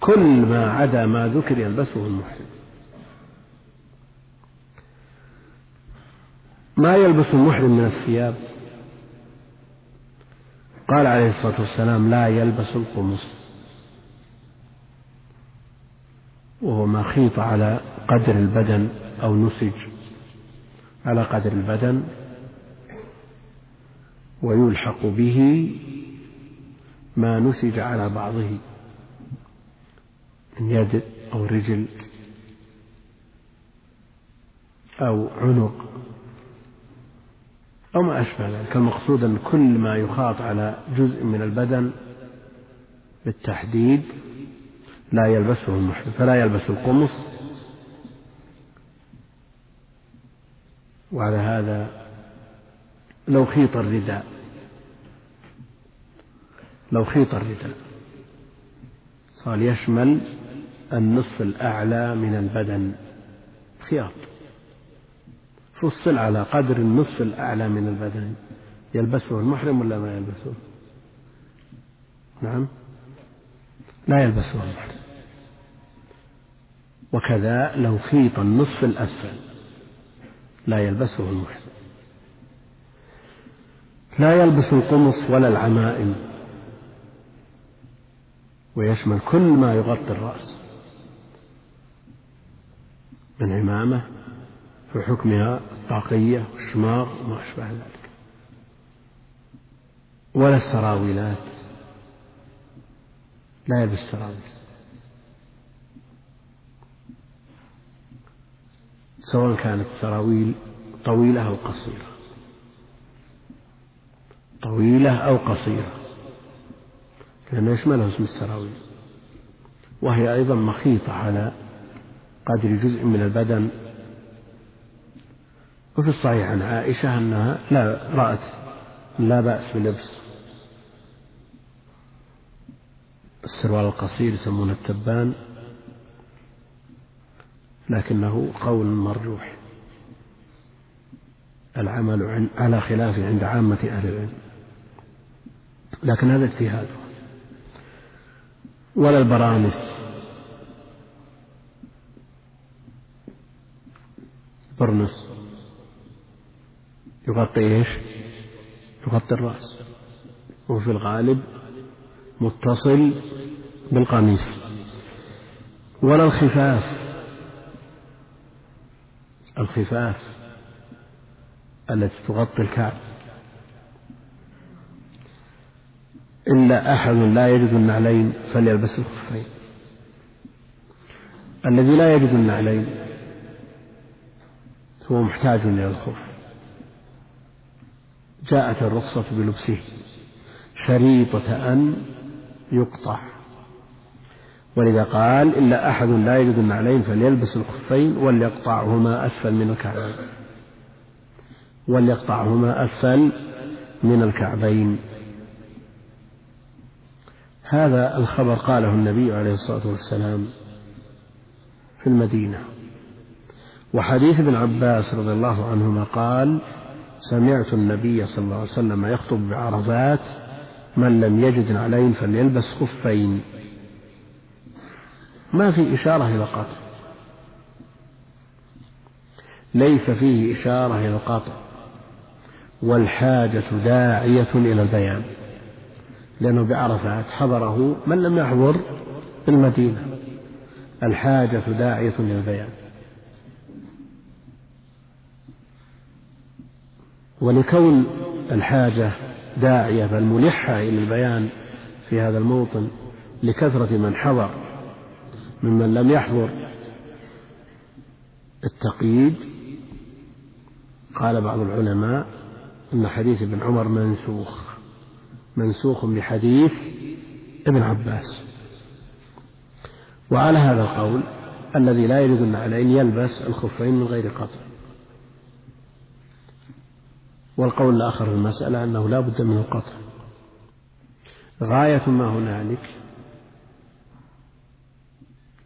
كل ما عدا ما ذكر يلبسه المحرم. ما يلبس المحرم من الثياب؟ قال عليه الصلاة والسلام لا يلبس القمص. وهو ما خيط على قدر البدن أو نسج على قدر البدن ويلحق به ما نسج على بعضه من يد أو رجل أو عنق. أو ما أشبه ذلك. المقصود أن كل ما يخاط على جزء من البدن بالتحديد لا يلبسه المحرم فلا يلبس القمص. وعلى هذا لو خيط الرداء لو خيط الرداء صار يشمل النصف الأعلى من البدن. خياط. فصل على قدر النصف الأعلى من البدن. يلبسه المحرم ولا ما يلبسه؟ نعم. لا يلبسه المحرم. وكذا لو خيط النصف الأسفل لا يلبسه المحرم. لا يلبس القمص ولا العمائم. ويشمل كل ما يغطي الرأس. من عمامة في حكمها الطاقية والشماغ وما أشبه ذلك. ولا السراويلات. لا يلبس سراويل سواء كانت السراويل طويلة أو قصيرة. طويلة أو قصيرة. لأنه يشملها اسم السراويل. وهي أيضا مخيطة على قدر جزء من البدن وفي الصحيح عن عائشة أنها لا رأت لا بأس بلبس السروال القصير يسمونه التبان لكنه قول مرجوح. العمل على خلافه عند عامة أهل العلم. لكن هذا اجتهاد ولا البرانس برنس. يغطي إيش؟ يغطي الرأس. وفي الغالب متصل بالقميص. ولا الخفاف. الخفاف التي تغطي الكعب. إلا أحد لا يجد النعلين فليلبس الخفين. الذي لا يجد النعلين هو محتاج إلى الخف. جاءت الرخصة بلبسه. شريطة أن يقطع. ولذا قال إلا أحد لا يجد النعلين فليلبس الخفين وليقطعهما أسفل من الكعبين. وليقطعهما أسفل من الكعبين. هذا الخبر قاله النبي عليه الصلاة والسلام في المدينة. وحديث ابن عباس رضي الله عنهما قال سمعت النبي صلى الله عليه وسلم يخطب بعرفات من لم يجد علين فليلبس خفين. ما في إشارة إلى القطع ليس فيه إشارة إلى القطع. والحاجة داعية إلى البيان. لأنه بعرفات حضره من لم يحضر المدينة. الحاجة داعية إلى البيان. ولكون الحاجة داعية بل ملحة إلى البيان في هذا الموطن لكثرة من حضر ممن لم يحضر التقييد. قال بعض العلماء أن حديث ابن عمر منسوخ منسوخ بحديث ابن عباس. وعلى هذا القول الذي لا يجد النعلين يلبس الخفين من غير قطع. والقول الآخر في المسألة أنه لا بد من القطع. غاية ما هنالك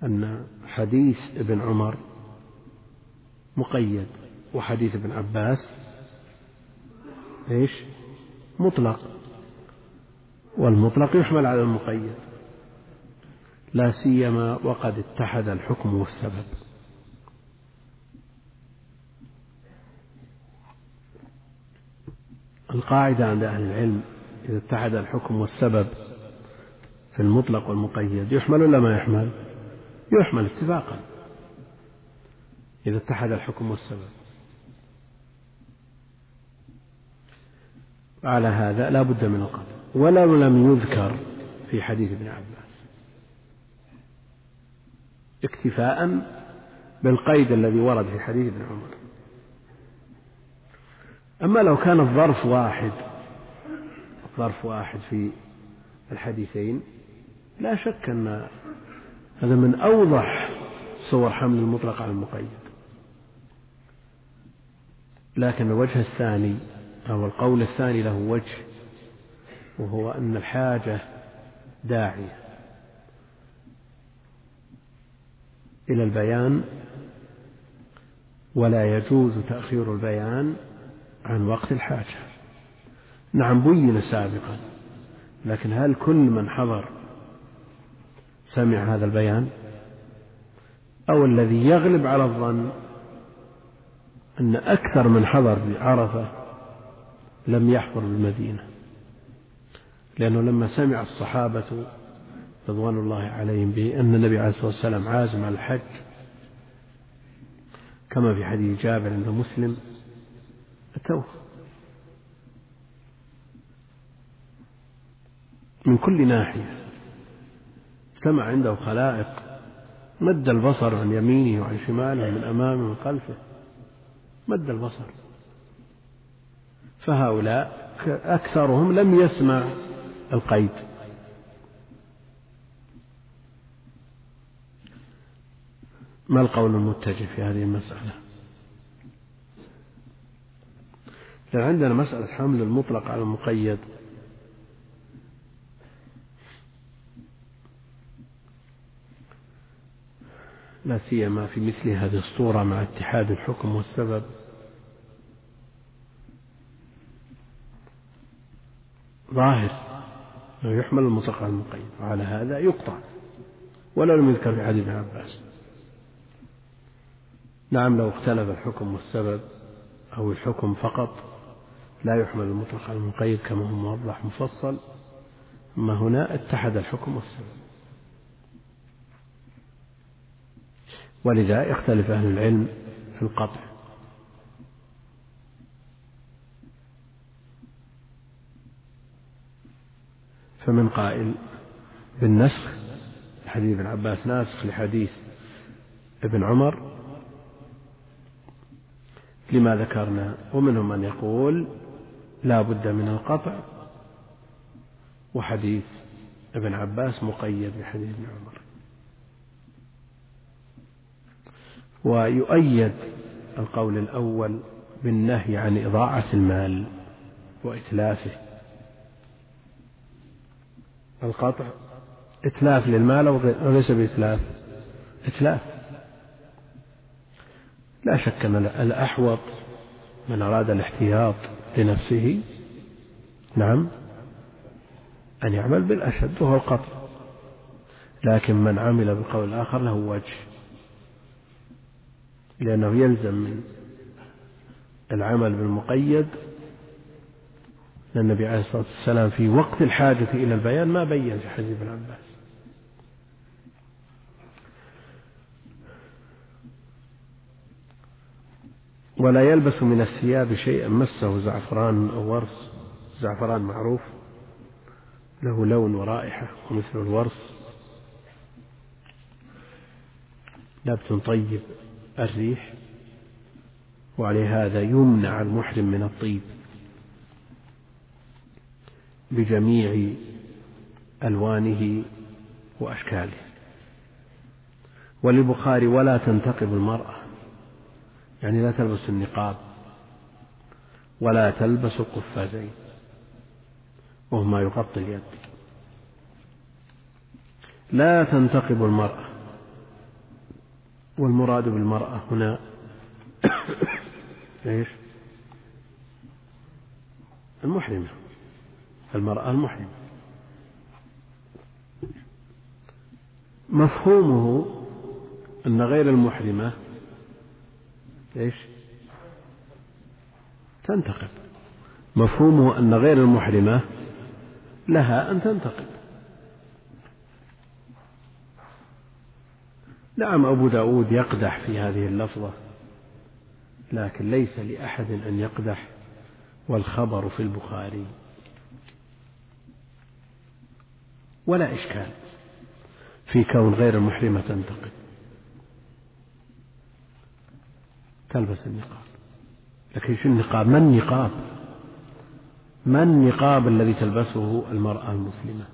أن حديث ابن عمر مقيد وحديث ابن عباس إيش؟ مطلق. والمطلق يحمل على المقيد. لا سيما وقد اتحد الحكم والسبب. القاعدة عند أهل العلم إذا اتحد الحكم والسبب في المطلق والمقيد يحمل ولا ما يحمل؟ يحمل اتفاقا. إذا اتحد الحكم والسبب. على هذا لا بد من القطع ولو لم يذكر في حديث ابن عباس. اكتفاء بالقيد الذي ورد في حديث ابن عمر. أما لو كان الظرف واحد الظرف واحد في الحديثين لا شك أن هذا من أوضح صور حمل المطلق على المقيد. لكن الوجه الثاني أو القول الثاني له وجه وهو أن الحاجة داعية. إلى البيان ولا يجوز تأخير البيان عن وقت الحاجة. نعم بين سابقا لكن هل كل من حضر سمع هذا البيان؟ أو الذي يغلب على الظن أن أكثر من حضر بعرفة لم يحضر بالمدينة؟ لأنه لما سمع الصحابة رضوان الله عليهم بأن النبي عليه الصلاة والسلام عازم على الحج كما في حديث جابر عند مسلم أتوه من كل ناحية. اجتمع عنده خلائق. مد البصر عن يمينه وعن شماله من أمامه ومن خلفه. مد البصر. فهؤلاء أكثرهم لم يسمع القيد. ما القول المتجه في هذه المسألة؟ لأن عندنا مسألة حمل المطلق على المقيد. لا سيما في مثل هذه الصورة مع اتحاد الحكم والسبب. ظاهر أنه يحمل المطلق على المقيد وعلى هذا يقطع ولا لم يذكر في حديث ابن عباس. نعم لو اختلف الحكم والسبب أو الحكم فقط لا يحمل المطلق على المقيد كما هو موضح مفصل. أما هنا اتحد الحكم والسبب. ولذا يختلف أهل العلم في القطع. فمن قائل بالنسخ حديث ابن عباس ناسخ لحديث ابن عمر لما ذكرنا ومنهم من يقول لا بد من القطع. وحديث ابن عباس مقيد بحديث ابن عمر. ويؤيد القول الأول بالنهي عن إضاعة المال وإتلافه. القطع إتلاف للمال أو ليس بإتلاف؟ إتلاف. لا شك أن الأحوط من أراد الاحتياط. لنفسه نعم أن يعمل بالأشد وهو القطع. لكن من عمل بالقول الآخر له وجه لأنه يلزم من العمل بالمقيد. لأن النبي عليه الصلاة والسلام في وقت الحاجة إلى البيان ما بين في حديث ابن عباس. ولا يلبس من الثياب شيئا. مسه زعفران أو ورس زعفران معروف. له لون ورائحة ومثل الورس نبت طيب الريح. ولهذا يمنع المحرم من الطيب. بجميع ألوانه وأشكاله. وللبخاري ولا تنتقب المرأة يعني لا تلبس النقاب ولا تلبس القفازين وهما يغطي اليد لا تنتقب المرأة والمراد بالمرأة هنا إيش؟ المحرمة المرأة المحرمة مفهومه أن غير المحرمة إيش؟ تنتقب مفهومه أن غير المحرمة لها أن تنتقب نعم أبو داود يقدح في هذه اللفظة لكن ليس لأحد أن يقدح والخبر في البخاري. ولا إشكال في كون غير المحرمة تنتقد. تلبس النقاب. لكن شو النقاب؟ ما النقاب؟ ما النقاب الذي تلبسه المرأة المسلمة؟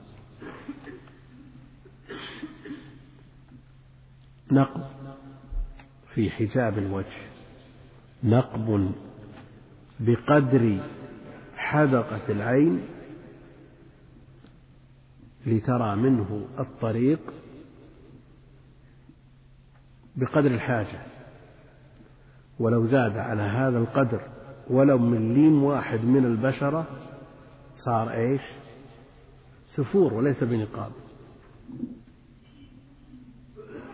نقب في حجاب الوجه. نقب بقدر حدقة العين لترى منه الطريق بقدر الحاجة. ولو زاد على هذا القدر ولو مليم واحد من البشرة صار إيش؟ سفور وليس بنقاب.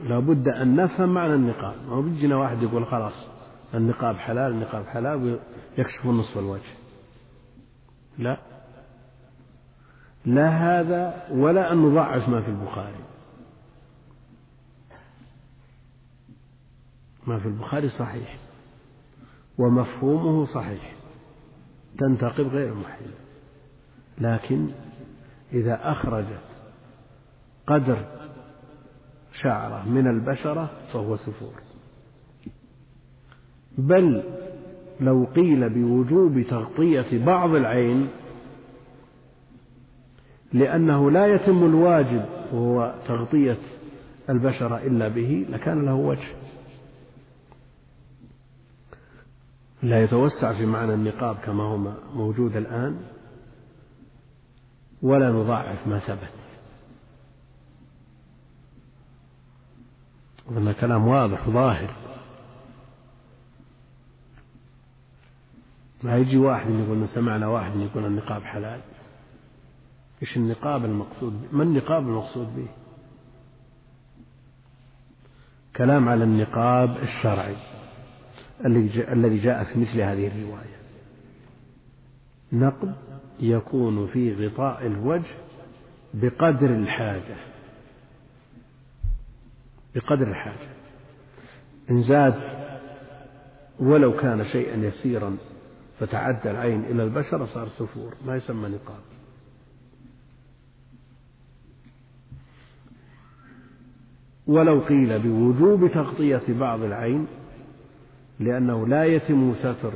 لابد أن نفهم معنى النقاب. ما بيجينا واحد يقول خلاص النقاب حلال النقاب حلال ويكشف نصف الوجه. لا. لا هذا ولا أن نضعف ما في البخاري. ما في البخاري صحيح. ومفهومه صحيح. تنتقب غير محل لكن إذا أخرجت قدر شعرة من البشرة فهو سفور. بل لو قيل بوجوب تغطية بعض العين لأنه لا يتم الواجب وهو تغطية البشرة إلا به لكان له وجه. لا يتوسع في معنى النقاب كما هو موجود الآن ولا نضاعف ما ثبت. أظن كلام واضح وظاهر. ما يجي واحد يقول سمعنا واحد يقول النقاب حلال. إيش النقاب المقصود؟ ما النقاب المقصود به؟ كلام على النقاب الشرعي. الذي جاء في مثل هذه الرواية. نقب يكون في غطاء الوجه بقدر الحاجة. بقدر الحاجة. إن زاد ولو كان شيئا يسيرا فتعدى العين إلى البشرة صار سفور. ما يسمى نقاب. ولو قيل بوجوب تغطية بعض العين لأنه لا يتم ستر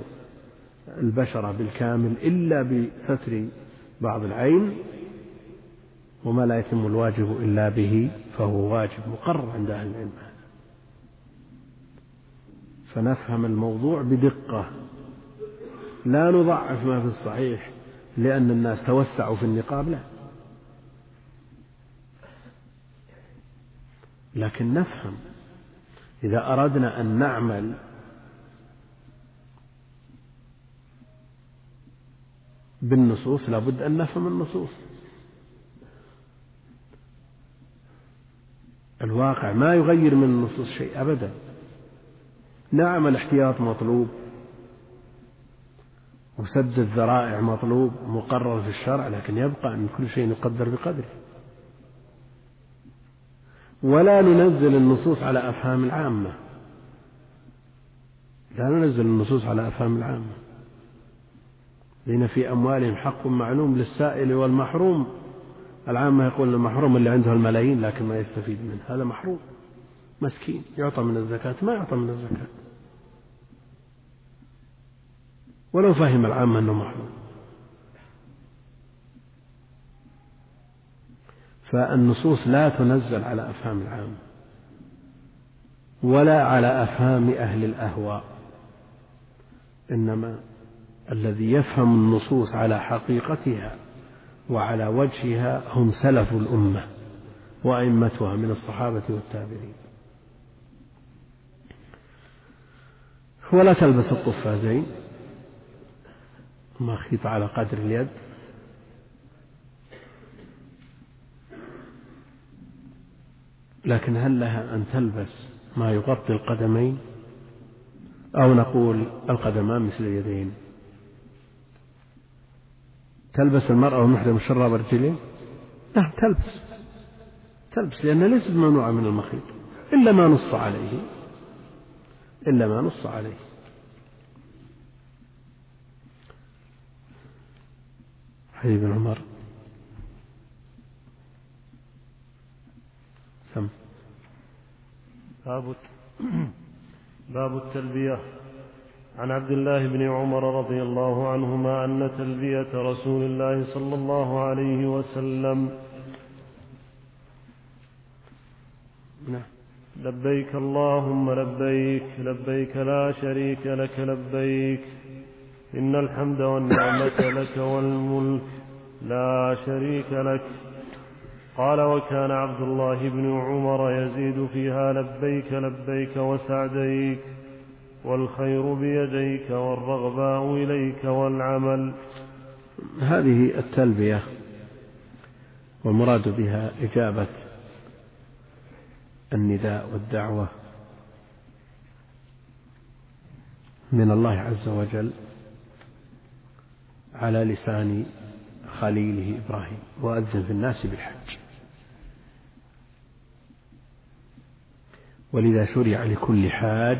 البشرة بالكامل إلا بستر بعض العين وما لا يتم الواجب إلا به فهو واجب مقرر عند أهل العلم فنفهم الموضوع بدقة. لا نضعف ما في الصحيح لأن الناس توسعوا في النقاب لا. لكن نفهم إذا أردنا أن نعمل بالنصوص لابد أن نفهم النصوص. الواقع ما يغير من النصوص شيء أبدا. نعم الاحتياط مطلوب. وسد الذرائع مطلوب مقرر في الشرع لكن يبقى أن كل شيء يقدر بقدره. ولا ننزل النصوص على أفهام العامة. لا ننزل النصوص على أفهام العامة. لأن في أموالهم حق معلوم للسائل والمحروم. العامة يقول المحروم اللي عنده الملايين لكن ما يستفيد منه. هذا محروم. مسكين. يعطى من الزكاة. ما يعطى من الزكاة. ولو فهم العامة أنه محروم. فالنصوص لا تنزل على أفهام العامة. ولا على أفهام أهل الأهواء. إنما الذي يفهم النصوص على حقيقتها وعلى وجهها هم سلف الأمة وأئمتها من الصحابة والتابعين. ولا تلبس القفازين مخيط على قدر اليد. لكن هل لها أن تلبس ما يغطي القدمين؟ أو نقول القدمان مثل اليدين؟ تلبس المرأة والمحرم الشراب الرجلين نعم تلبس. تلبس لأنها ليست ممنوعة من المخيط. إلا ما نص عليه. إلا ما نص عليه. حبيب بن عمر. سم. باب باب التلبية. عن عبد الله بن عمر رضي الله عنهما أن تلبية رسول الله صلى الله عليه وسلم نعم. لبيك اللهم لبيك لبيك لا شريك لك لبيك. إن الحمد والنعمة لك والملك لا شريك لك. قال وكان عبد الله بن عمر يزيد فيها لبيك لبيك وسعديك. والخير بيديك والرغباء إليك والعمل. هذه التلبية والمراد بها إجابة النداء والدعوة من الله عز وجل على لسان خليله إبراهيم وأذن في الناس بالحج. ولذا شرع لكل حاج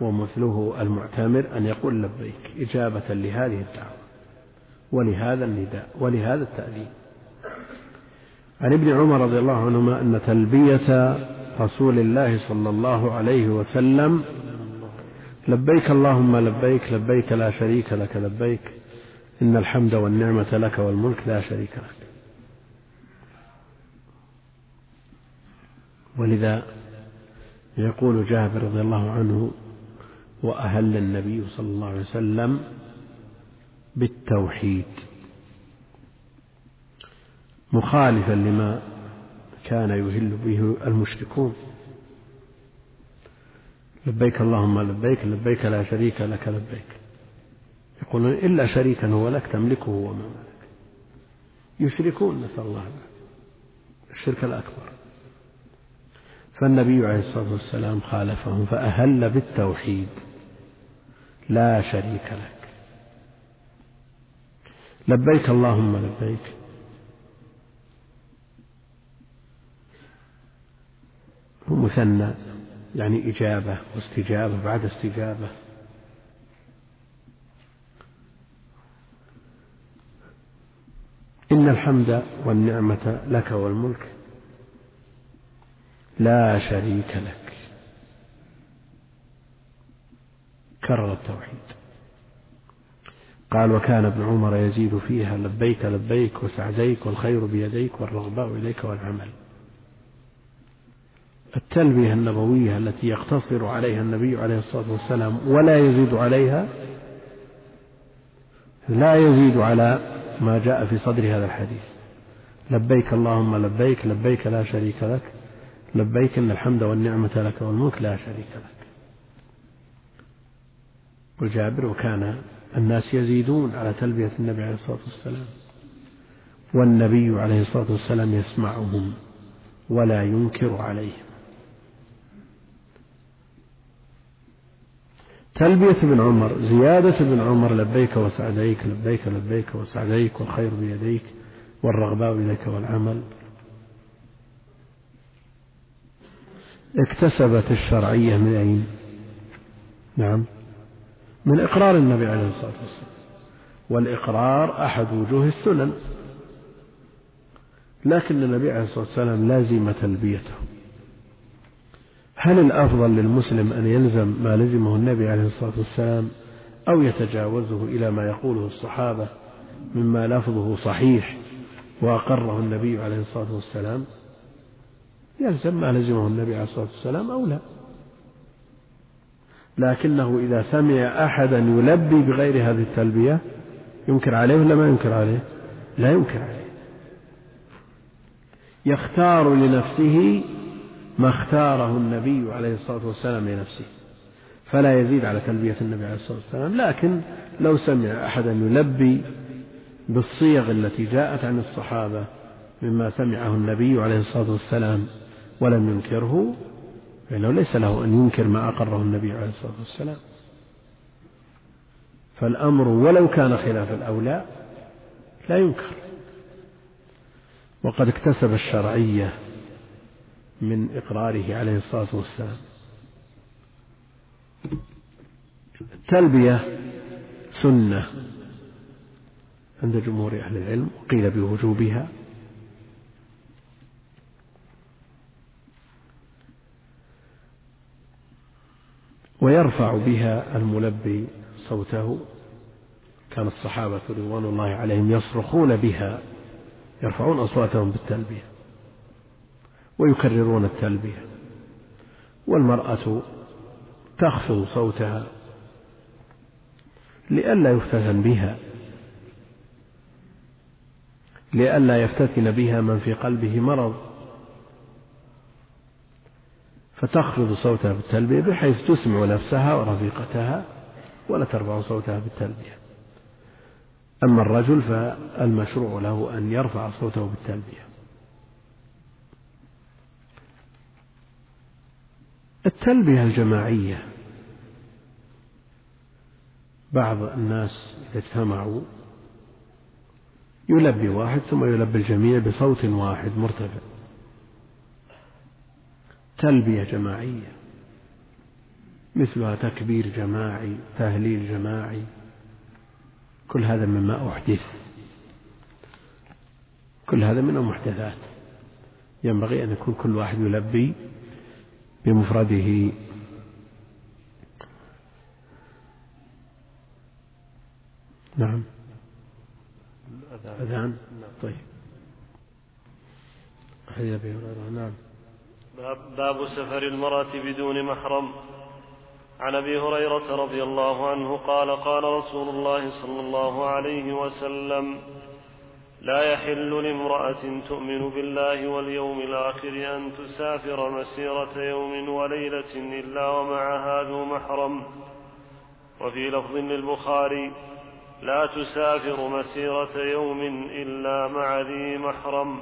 ومثله المعتمر أن يقول لبيك إجابة لهذه الدعوة ولهذا النداء ولهذا التأذين. عن ابن عمر رضي الله عنهما أن تلبية رسول الله صلى الله عليه وسلم لبيك اللهم لبيك لبيك لا شريك لك لبيك إن الحمد والنعمة لك والملك لا شريك لك. ولذا يقول جابر رضي الله عنه وأهل النبي صلى الله عليه وسلم بالتوحيد مخالفا لما كان يهل به المشركون. لبيك اللهم لبيك لبيك لا شريك لك لبيك. يقولون إلا شريكا هو لك تملكه وما ملك. يشركون نسأل الله الشرك الأكبر. فالنبي عليه الصلاة والسلام خالفهم فأهل بالتوحيد. لا شريك لك. لبيك اللهم لبيك. مثنى يعني إجابة واستجابة بعد استجابة. إن الحمد والنعمة لك والملك. لا شريك لك. كرر التوحيد قال وكان ابن عمر يزيد فيها لبيك لبيك وسعديك والخير بيديك والرغباء إليك والعمل. التلبية النبوية التي يقتصر عليها النبي عليه الصلاة والسلام ولا يزيد عليها لا يزيد على ما جاء في صدر هذا الحديث. لبيك اللهم لبيك لبيك لا شريك لك لبيك إن الحمد والنعمة لك والملك لا شريك لك. وجابر وكان الناس يزيدون على تلبية النبي عليه الصلاة والسلام. والنبي عليه الصلاة والسلام يسمعهم ولا ينكر عليهم. تلبية ابن عمر زيادة ابن عمر لبيك وسعديك لبيك لبيك وسعديك والخير بيديك والرغباء إليك والعمل. اكتسبت الشرعية من أين؟ نعم. من إقرار النبي عليه الصلاة والسلام. والإقرار أحد وجوه السنن. لكن النبي عليه الصلاة والسلام لازم تلبيته. هل الأفضل للمسلم أن يلزم ما لزمه النبي عليه الصلاة والسلام أو يتجاوزه إلى ما يقوله الصحابة مما لفظه صحيح وأقره النبي عليه الصلاة والسلام؟ يلزم ما لزمه النبي عليه الصلاة والسلام أو لا. لكنه إذا سمع أحدا يلبي بغير هذه التلبية ينكر عليه ولا ما ينكر عليه؟ لا ينكر عليه. يختار لنفسه ما اختاره النبي عليه الصلاة والسلام لنفسه. فلا يزيد على تلبية النبي عليه الصلاة والسلام. لكن لو سمع أحدا يلبي بالصيغ التي جاءت عن الصحابة مما سمعه النبي عليه الصلاة والسلام ولم ينكره فإنه ليس له أن ينكر ما أقره النبي عليه الصلاة والسلام. فالأمر ولو كان خلاف الأولى لا ينكر. وقد اكتسب الشرعية من إقراره عليه الصلاة والسلام. التلبية سنة عند جمهور أهل العلم قيل بوجوبها. ويرفع بها الملبي صوته. كان الصحابة رضوان الله عليهم يصرخون بها يرفعون أصواتهم بالتلبية ويكررون التلبية. والمرأة تخفض صوتها لئلا يفتتن بها لئلا يفتتن بها من في قلبه مرض. فتخفض صوتها بالتلبية بحيث تسمع نفسها ورفيقتها ولا ترفع صوتها بالتلبية. أما الرجل فالمشروع له أن يرفع صوته بالتلبية. التلبية الجماعية. بعض الناس إذا اجتمعوا يلبي واحد ثم يلبي الجميع بصوت واحد مرتفع. تلبية جماعية. مثلها تكبير جماعي تهليل جماعي. كل هذا مما أحدث. كل هذا من المحدثات. ينبغي أن يكون كل واحد يلبي بمفرده. نعم. أذان طيب. حديث أبي هريرة. نعم. باب سفر المرأة بدون محرم. عن أبي هريرة رضي الله عنه قال قال رسول الله صلى الله عليه وسلم لا يحل لامرأة تؤمن بالله واليوم الآخر أن تسافر مسيرة يوم وليلة إلا ومعها ذو محرم. وفي لفظ للبخاري لا تسافر مسيرة يوم إلا مع ذي محرم.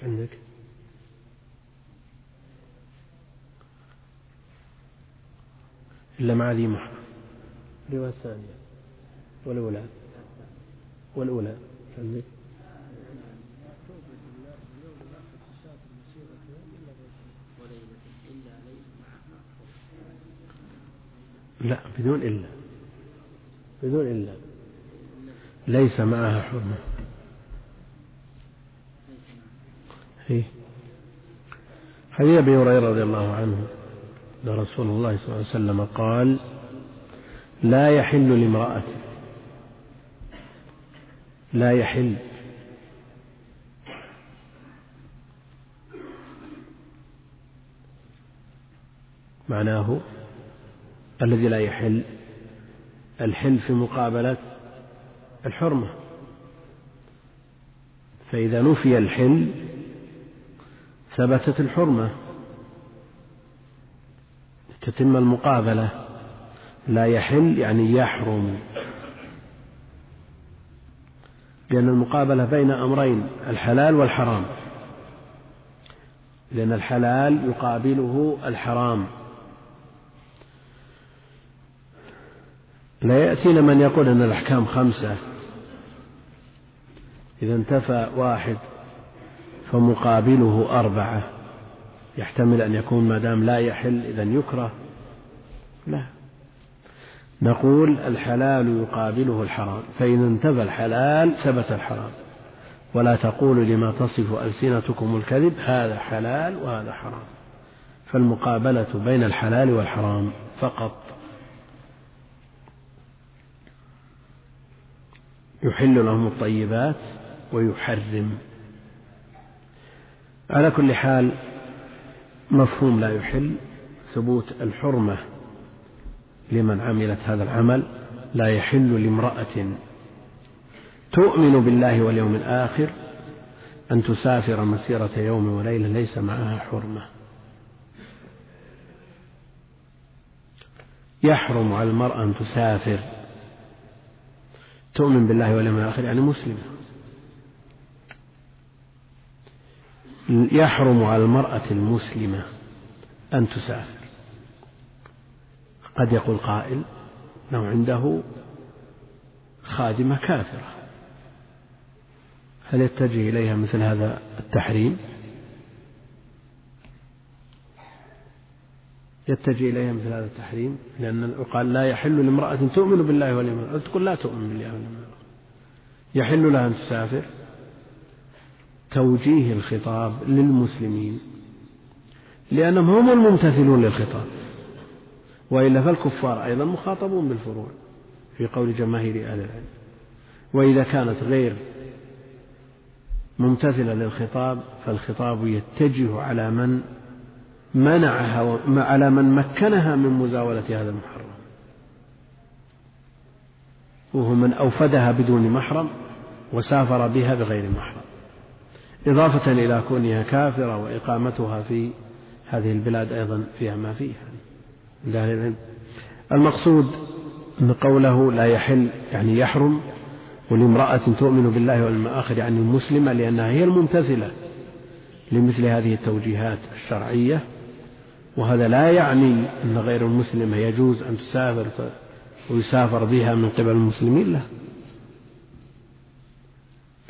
إيش عندك؟ إلا مع ذي محرم الرواية الثانية والأولى. والأولى. عندك؟ لا بدون إلا. بدون إلا. ليس معها حرمة. حديث أبي هريرة رضي الله عنه أن رسول الله صلى الله عليه وسلم قال لا يحل لامرأة لا يحل. معناه الذي لا يحل الحل في مقابلة الحرمة. فإذا نفي الحل ثبتت الحرمة. تتم المقابلة. لا يحل يعني يحرم. لأن المقابلة بين أمرين الحلال والحرام. لأن الحلال يقابله الحرام. لا يأتينا من يقول أن الأحكام خمسة. إذا انتفى واحد. فمقابله أربعة. يحتمل أن يكون ما دام لا يحل إذا يكره. لا. نقول الحلال يقابله الحرام. فإذا انتفى الحلال ثبت الحرام. ولا تقولوا لما تصف ألسنتكم الكذب هذا حلال وهذا حرام. فالمقابلة بين الحلال والحرام فقط. يحل لهم الطيبات ويحرم. على كل حال مفهوم لا يحل. ثبوت الحرمة لمن عملت هذا العمل لا يحل لامرأة تؤمن بالله واليوم الآخر أن تسافر مسيرة يوم وليلة ليس معها حرمة. يحرم على المرأة أن تسافر. تؤمن بالله واليوم الآخر يعني مسلمة. يحرم على المرأة المسلمة أن تسافر. قد يقول قائل لو عنده خادمة كافرة. هل يتجه إليها مثل هذا التحريم؟ يتجه إليها مثل هذا التحريم؟ لأن قال لا يحل لامرأة تؤمن بالله واليوم الآخر. تقول لا تؤمن بالله واليوم الآخر. يحل لها أن تسافر. توجيه الخطاب للمسلمين لأنهم هم الممتثلون للخطاب وإلا فالكفار أيضا مخاطبون بالفروع في قول جماهير أهل العلم. وإذا كانت غير ممتثلة للخطاب فالخطاب يتجه على من منعها على من مكنها من مزاولة هذا المحرم. وهو من أوفدها بدون محرم وسافر بها بغير محرم. إضافة إلى كونها كافرة وإقامتها في هذه البلاد أيضا فيها ما فيها. العلم المقصود أن قوله لا يحل يعني يحرم ولامرأة تؤمن بالله واليوم الآخر يعني المسلمة لأنها هي الممتثلة لمثل هذه التوجيهات الشرعية. وهذا لا يعني أن غير المسلمة يجوز أن تسافر ويسافر بها من قبل المسلمين لا.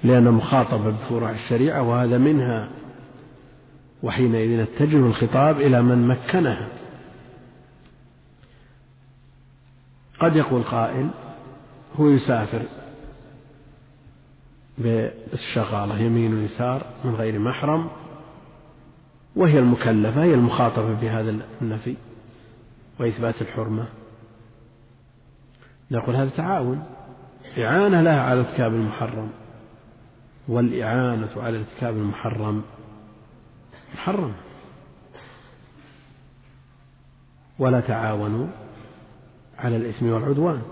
لأن مخاطبة بفروع الشريعة وهذا منها وحينئذ يتجه الخطاب إلى من مكنها. قد يقول قائل هو يسافر بالشغالة يمين ويسار من غير محرم وهي المكلفة هي المخاطبة بهذا النفي وإثبات الحرمة. نقول هذا تعاون إعانة لها على ارتكاب المحرم. والإعانة على ارتكاب المحرم. محرم. ولا تعاونوا على الإثم والعدوان.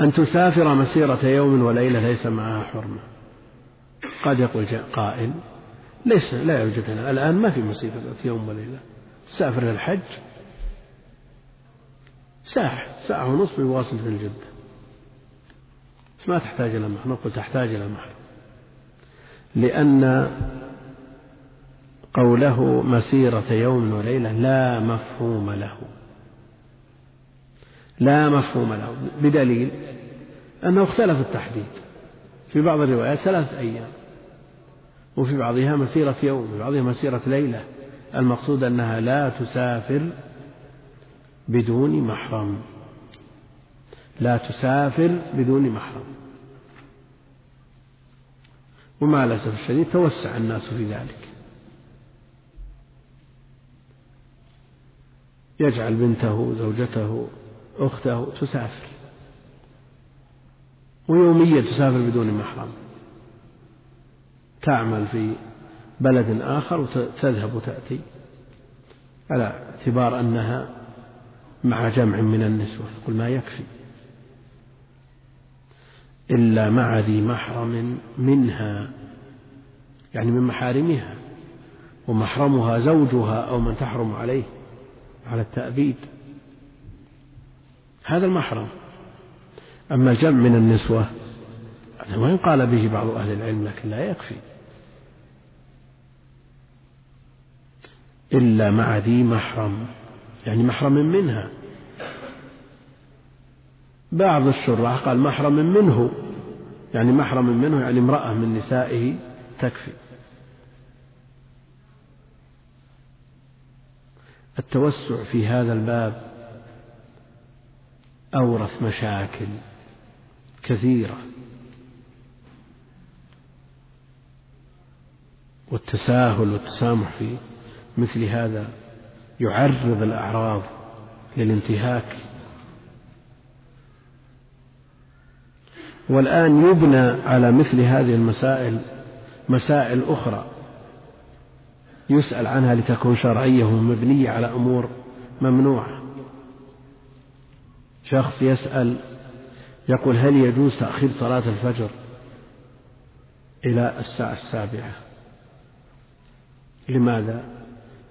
أن تسافر مسيرة يوم وليلة ليس معها حرمة. قد يقول قائل ليس لا يوجد هنا. الآن ما في مسيرة يوم وليلة. تسافر للحج. ساعة ساعة ونصف يواصل في الجدة ما تحتاج إلى محرم نقول تحتاج إلى محرم لأن قوله مسيرة يوم وليلة لا مفهوم له. لا مفهوم له. بدليل أنه اختلف التحديد. في بعض الروايات ثلاثة أيام. وفي بعضها مسيرة يوم وفي بعضها مسيرة ليلة. المقصود أنها لا تسافر بدون محرم. لا تسافر بدون محرم. ومع الأسف الشديد توسع الناس في ذلك. يجعل بنته زوجته أخته تسافر. ويوميا تسافر بدون محرم. تعمل في بلد آخر وتذهب وتأتي على اعتبار أنها مع جمع من النسوة يقول ما يكفي. إلا مع ذي محرم منها يعني من محارمها ومحرمها زوجها أو من تحرم عليه على التأبيد. هذا المحرم. أما الجمع من النسوة هذا وإن قال به بعض أهل العلم لكن لا يكفي. إلا مع ذي محرم يعني محرم منها. بعض الشراح قال محرم منه. يعني محرم منه يعني امرأة من نسائه تكفي. التوسع في هذا الباب أورث مشاكل كثيرة. والتساهل والتسامح في مثل هذا يعرض الأعراض للانتهاك والآن يبنى على مثل هذه المسائل مسائل أخرى. يسأل عنها لتكون شرعية ومبنية على أمور ممنوعة. شخص يسأل يقول هل يجوز تأخير صلاة الفجر إلى الساعة السابعة؟ لماذا؟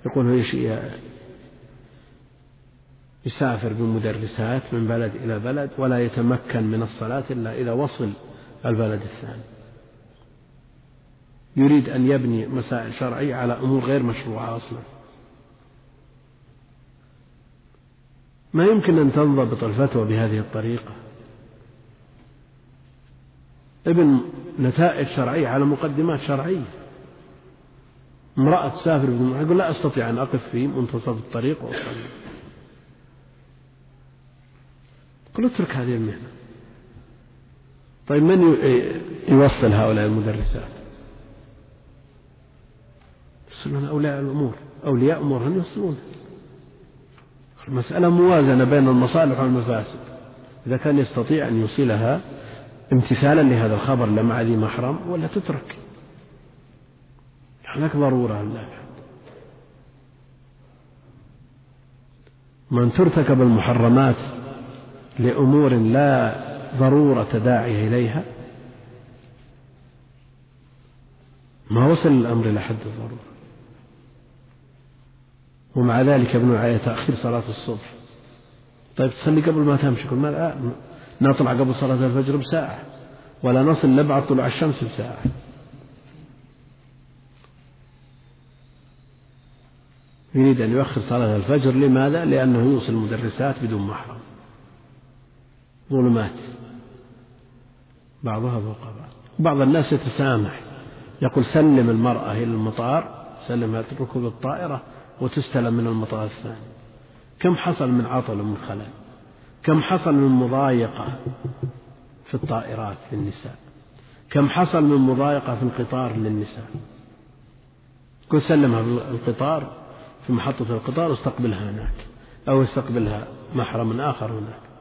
يقول يسافر بمدرسات من بلد إلى بلد ولا يتمكن من الصلاة إلا إذا وصل البلد الثاني. يريد أن يبني مسائل شرعية على أمور غير مشروعة أصلا. ما يمكن أن تنضبط الفتوى بهذه الطريقة. ابن نتائج شرعية على مقدمات شرعية. امرأة تسافر بدون يقول لا أستطيع أن أقف في منتصف الطريق وأصلي. قل اترك هذه المهنة. طيب من يوصل هؤلاء المدرسات؟ يوصلون أولياء الأمور. أولياء أمور هم يوصلون. المسألة موازنة بين المصالح والمفاسد. إذا كان يستطيع أن يوصلها امتثالا لهذا الخبر لمع ذي محرم ولا تترك. هناك ضرورة لا؟ من ترتكب المحرمات لأمور لا ضرورة داعية إليها ما وصل الأمر إلى حد الضرورة. ومع ذلك يبنون عليه تأخير صلاة الصبح. طيب تصلي قبل ما تمشي كل ما نطلع قبل صلاة الفجر بساعة ولا نصل لبعد طلوع الشمس بساعة. يريد أن يؤخر صلاة الفجر لماذا؟ لأنه يوصل المدرسات بدون محرم. ظلمات. بعضها فوق بعض بعض الناس يتسامح. يقول سلم المرأة إلى المطار سلمها تركب الطائرة وتستلم من المطار الثاني. كم حصل من عطل ومن خلل؟ كم حصل من مضايقة في الطائرات للنساء؟ كم حصل من مضايقة في القطار للنساء؟ كل سلمها القطار في محطة القطار واستقبلها هناك أو استقبلها محرم آخر هناك.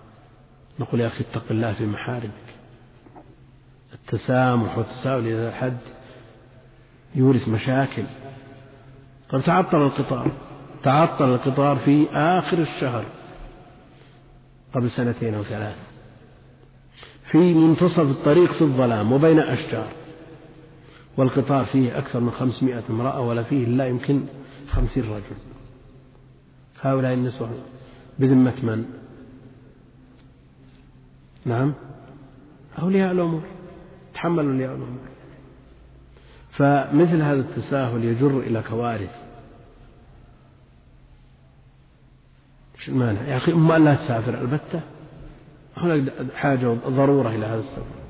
نقول يا أخي اتق الله في محارمك. التسامح والتساؤل إلى الحد يورث مشاكل. طيب تعطل القطار. تعطل القطار في آخر الشهر. قبل سنتين أو ثلاث في منتصف الطريق في الظلام وبين أشجار. والقطار فيه أكثر من خمسمائة امرأة ولا فيه إلا يمكن خمسين رجل. هؤلاء النسوة بذمة من؟ نعم. أولياء الأمور. تحملوا أولياء الأمور. فمثل هذا التساهل يجر إلى كوارث. شو المانع؟ يا أخي أم لا تسافر البتة؟ هناك حاجة ضرورة إلى هذا السفر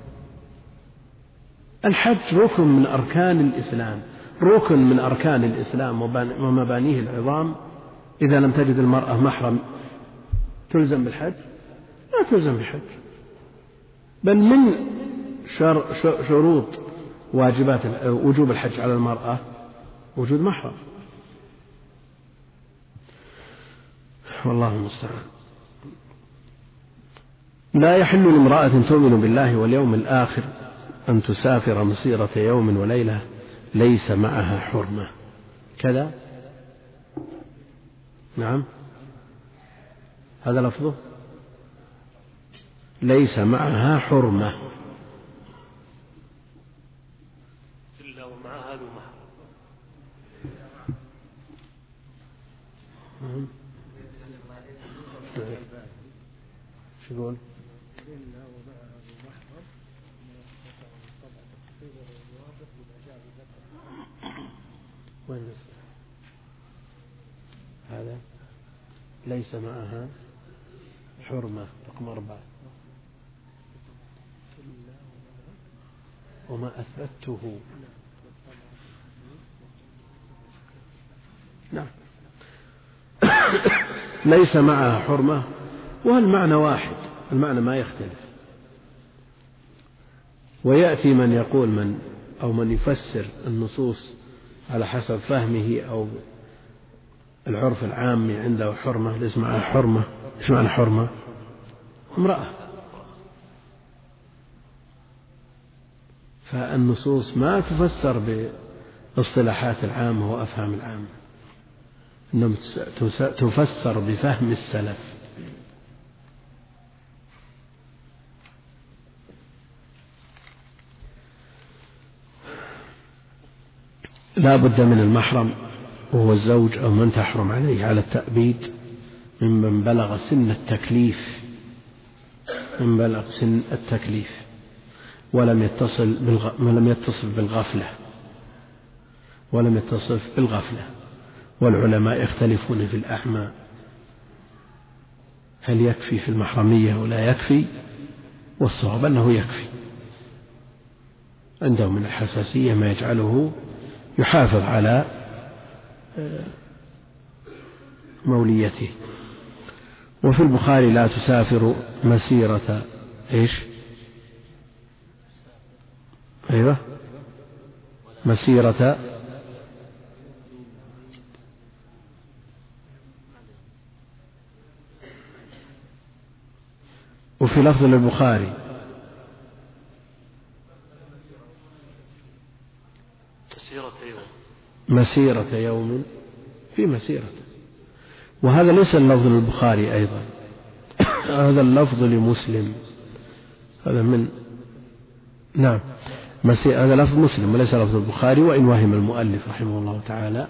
الحج ركن من أركان الإسلام. ركن من أركان الإسلام ومبانيه العظام. إذا لم تجد المرأة محرم تلزم بالحج؟ لا تلزم بالحج. بل من شروط واجبات وجوب الحج على المرأة وجود محرم والله المستعان. لا يحل لامرأة تؤمن بالله واليوم الآخر أن تسافر مسيرة يوم وليلة ليس معها حرمة. كذا؟ نعم. هذا لفظه؟ ليس معها حرمة إلا ومعها ذو محرم شو يقول؟ وين هذا ليس معها حرمة رقم أربعة وما أثبته نعم. ليس معها حرمة والمعنى واحد؟ المعنى ما يختلف. ويأتي من يقول من أو من يفسر النصوص على حسب فهمه أو العرف العامي عنده حرمة ليس معها حرمة. إيش معنى حرمة؟ امرأة. فالنصوص ما تفسر باصطلاحات العامة وأفهام العامة إنما تفسر بفهم السلف. لا بد من المحرم وهو الزوج أو من تحرم عليه على التأبيد ممن بلغ سن التكليف من بلغ سن التكليف. ولم يتصل. ولم يتصف بالغفلة. ولم يتصف بالغفلة. والعلماء يختلفون في الأعمى هل يكفي في المحرمية ولا يكفي؟ والصواب أنه يكفي. عنده من الحساسية ما يجعله يحافظ على آه، موليته. وفي البخاري لا تسافر مسيرة إيش؟ أيوه. مسيرة. وفي لفظ للبخاري. مسيرة يوم. مسيرة يوم. في مسيرة. وهذا ليس اللفظ للبخاري أيضا. هذا اللفظ لمسلم. هذا من نعم. هذا لفظ مسلم وليس لفظ البخاري وإن وهم المؤلف رحمه الله تعالى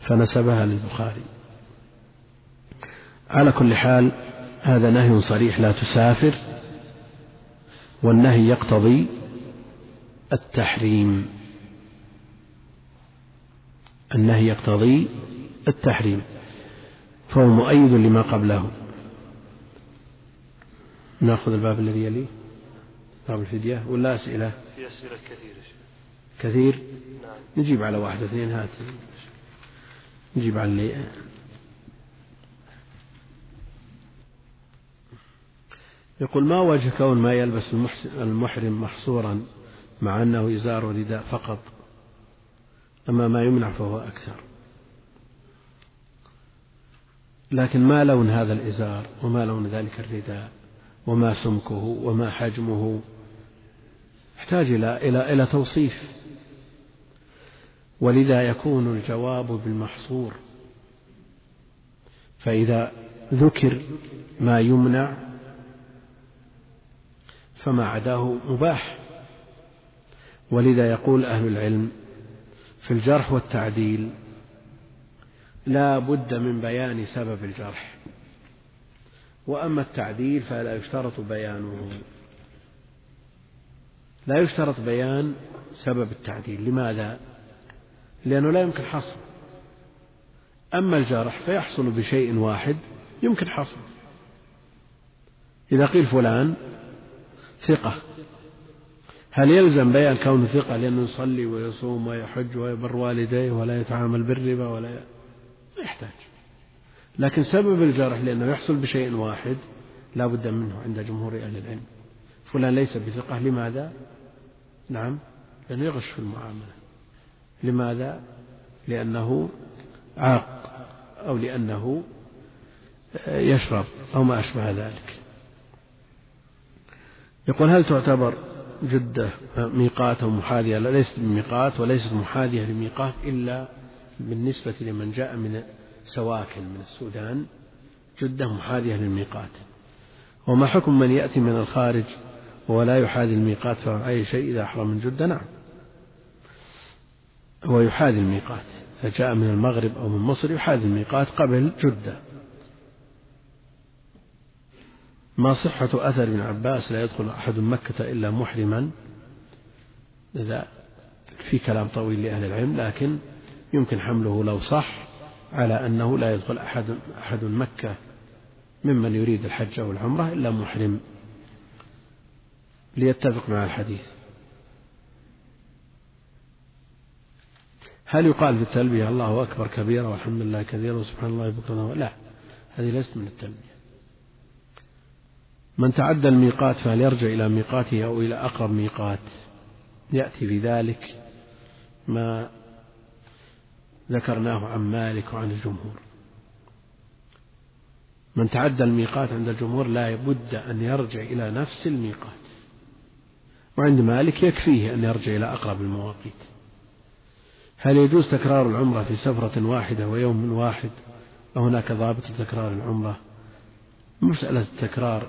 فنسبها للبخاري. على كل حال هذا نهي صريح لا تسافر والنهي يقتضي التحريم. النهي يقتضي التحريم. فهو مؤيد لما قبله. نأخذ الباب الذي يليه. باب الفدية ولا أسئلة؟ في أسئلة كثيرة كثير؟ نعم. نجيب على واحد اثنين هات. نجيب على اللي يقول ما وجه كون ما يلبس المحرم محصورا مع أنه إزار ورداء فقط؟ أما ما يمنع فهو أكثر. لكن ما لون هذا الإزار؟ وما لون ذلك الرداء؟ وما سمكه؟ وما حجمه؟ يحتاج إلى إلى إلى توصيف. ولذا يكون الجواب بالمحصور. فإذا ذكر ما يمنع فما عداه مباح. ولذا يقول أهل العلم في الجرح والتعديل لا بد من بيان سبب الجرح. وأما التعديل فلا يشترط بيانه. لا يشترط بيان سبب التعديل. لماذا؟ لأنه لا يمكن حصر. أما الجرح فيحصل بشيء واحد يمكن حصر. إذا قيل فلان ثقة هل يلزم بيان كونه ثقة لأنه يصلي ويصوم ويحج ويبر والديه ولا يتعامل بالربا ولا ي... ما يحتاج. لكن سبب الجرح لأنه يحصل بشيء واحد لا بد منه عند جمهور أهل العلم. فلان ليس بثقة لماذا؟ نعم لأنه يغش في المعاملة. لماذا؟ لأنه عاق أو لأنه يشرب أو ما أشبه ذلك. يقول هل تعتبر جدة ميقات أو محاذية؟ ليست بميقات وليست محاذية لميقات إلا بالنسبة لمن جاء من سواكن من السودان. جدة محاذية للميقات. وما حكم من يأتي من الخارج ولا يحاذي الميقات فهو أي شيء إذا أحرم من جدة نعم. هو يحاذي الميقات. إذا جاء من المغرب أو من مصر يحاذي الميقات قبل جدة. ما صحة أثر ابن عباس؟ لا يدخل أحد مكة إلا محرما. إذا في كلام طويل لأهل العلم لكن يمكن حمله لو صح على أنه لا يدخل أحد أحد مكة ممن يريد الحج أو العمرة إلا محرم. ليتفق مع الحديث. هل يقال في التلبية الله أكبر كبيرا والحمد لله كثيرا وسبحان الله بكرة لا هذه ليست من التلبية. من تعدى الميقات فهل يرجع إلى ميقاته أو إلى أقرب ميقات؟ يأتي بذلك ما ذكرناه عن مالك وعن الجمهور. من تعدى الميقات عند الجمهور لا بد أن يرجع إلى نفس الميقات. وعند مالك يكفيه أن يرجع إلى أقرب المواقيت. هل يجوز تكرار العمرة في سفرة واحدة ويوم واحد؟ أو هناك ضابط لتكرار العمرة. مسألة التكرار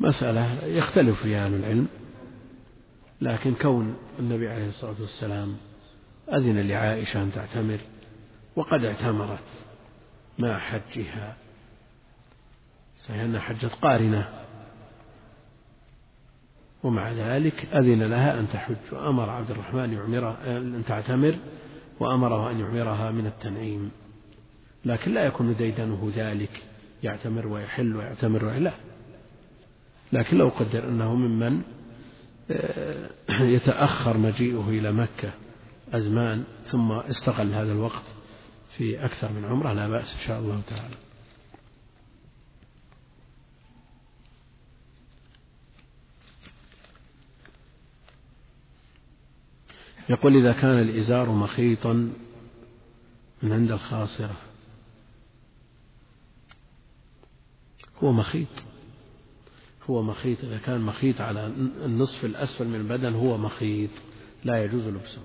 مسألة يختلف فيها أهل العلم لكن كون النبي عليه الصلاة والسلام أذن لعائشة أن تعتمر وقد اعتمرت مع حجها صحيح أنها حجت قارنة ومع ذلك أذن لها أن تحج. وأمر عبد الرحمن يعمرها أن تعتمر وأمره أن يعمرها من التنعيم. لكن لا يكون ديدنه ذلك. يعتمر ويحل ويعتمر لا. لكن لو قدر أنه ممن آه، يتأخر مجيئه إلى مكة أزمان ثم استغل هذا الوقت في أكثر من عمرة لا بأس إن شاء الله تعالى. يقول إذا كان الإزار مخيطا من عند الخاصرة. هو مخيط. هو مخيط. إذا كان مخيط على النصف الأسفل من البدن هو مخيط. لا يجوز لبسه.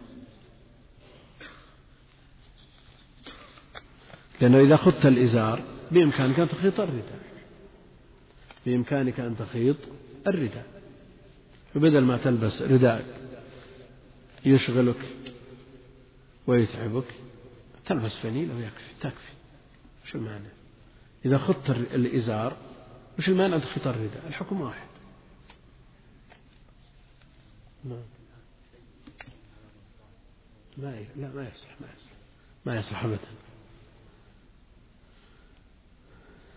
لأنه إذا خضت الإزار بإمكانك أن تخيط الرداء. بإمكانك أن تخيط الرداء. فبدل ما تلبس رداء يشغلك ويتعبك. تلبس فنيلة ويكفي تكفي. شو المعنى؟ إذا خضت الإزار وش المانع أن تخيط الرداء؟ الحكم واحد. نعم لا لا ما يصلح ما يصلح. ما يصلح أبدا.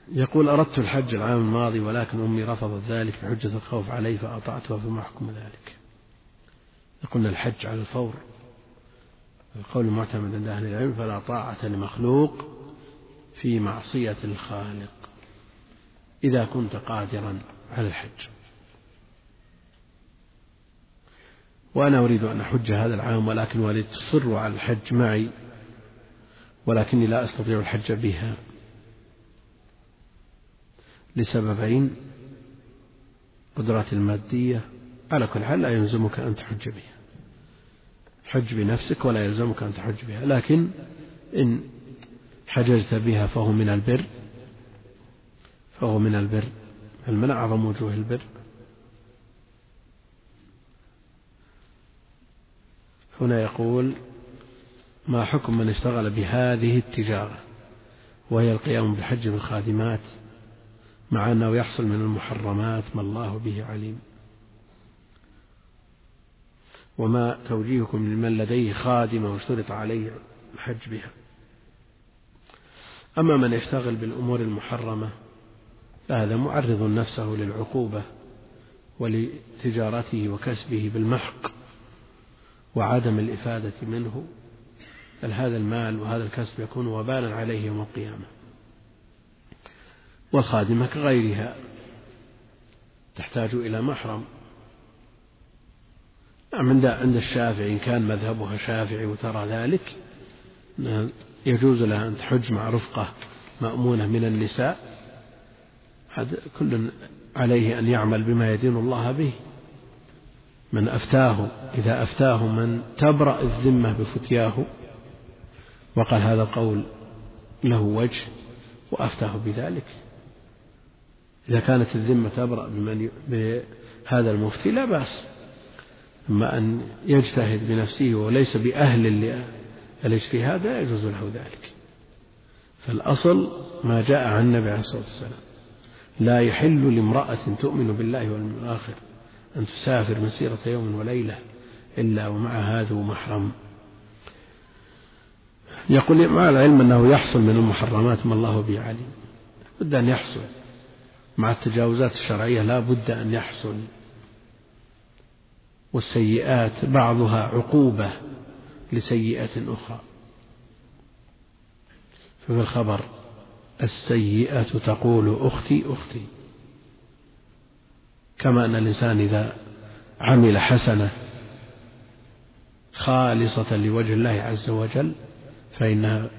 يقول أردت الحج العام الماضي ولكن أمي رفضت ذلك بحجة الخوف علي فأطعتها فما حكم ذلك. يقولنا الحج على الفور. القول المعتمد عند أهل العلم فلا طاعة لمخلوق في معصية الخالق إذا كنت قادرا على الحج. وأنا أريد أن أحج هذا العام ولكن والدي تصر على الحج معي ولكني لا أستطيع الحج بها لسببين قدرات المادية على كل حال لا يلزمك أن تحج بها. حج بنفسك ولا يلزمك أن تحج بها لكن إن حججت بها فهو من البر فهو من البر. بل من أعظم وجوه البر. هنا يقول ما حكم من اشتغل بهذه التجارة وهي القيام بحج الخادمات مع أنه يحصل من المحرمات ما الله به عليم؟ وما توجيهكم لمن لديه خادمة واشترط عليه الحج بها. أما من يشتغل بالأمور المحرمة فهذا معرض نفسه للعقوبة ولتجارته وكسبه بالمحق وعدم الإفادة منه بل هذا المال وهذا الكسب يكون وبالا عليه يوم القيامة. والخادمة كغيرها تحتاج إلى محرم. عند عند الشافعي إن كان مذهبها شافعي وترى ذلك يجوز لها أن تحج مع رفقة مأمونة من النساء. كل عليه أن يعمل بما يدين الله به. من أفتاه إذا أفتاه من تبرأ الذمة بفتياه. وقال هذا القول له وجه وأفتاه بذلك. إذا كانت الذمة تبرأ بمن بهذا المفتي لا بأس. أما أن يجتهد بنفسه وليس بأهل الاجتهاد لا يجوز له ذلك. فالأصل ما جاء عن النبي عليه الصلاة والسلام. لا يحل لامرأة تؤمن بالله واليوم الآخر أن تسافر مسيرة يوم وليلة إلا ومعها ذو محرم. يقول مع العلم أنه يحصل من المحرمات ما الله به عليم بد أن يحصل. مع التجاوزات الشرعية لا بد أن يحصل. والسيئات بعضها عقوبة لسيئة أخرى. ففي الخبر السيئة تقول أختي أختي. كما أن الإنسان إذا عمل حسنة خالصة لوجه الله عز وجل فإنها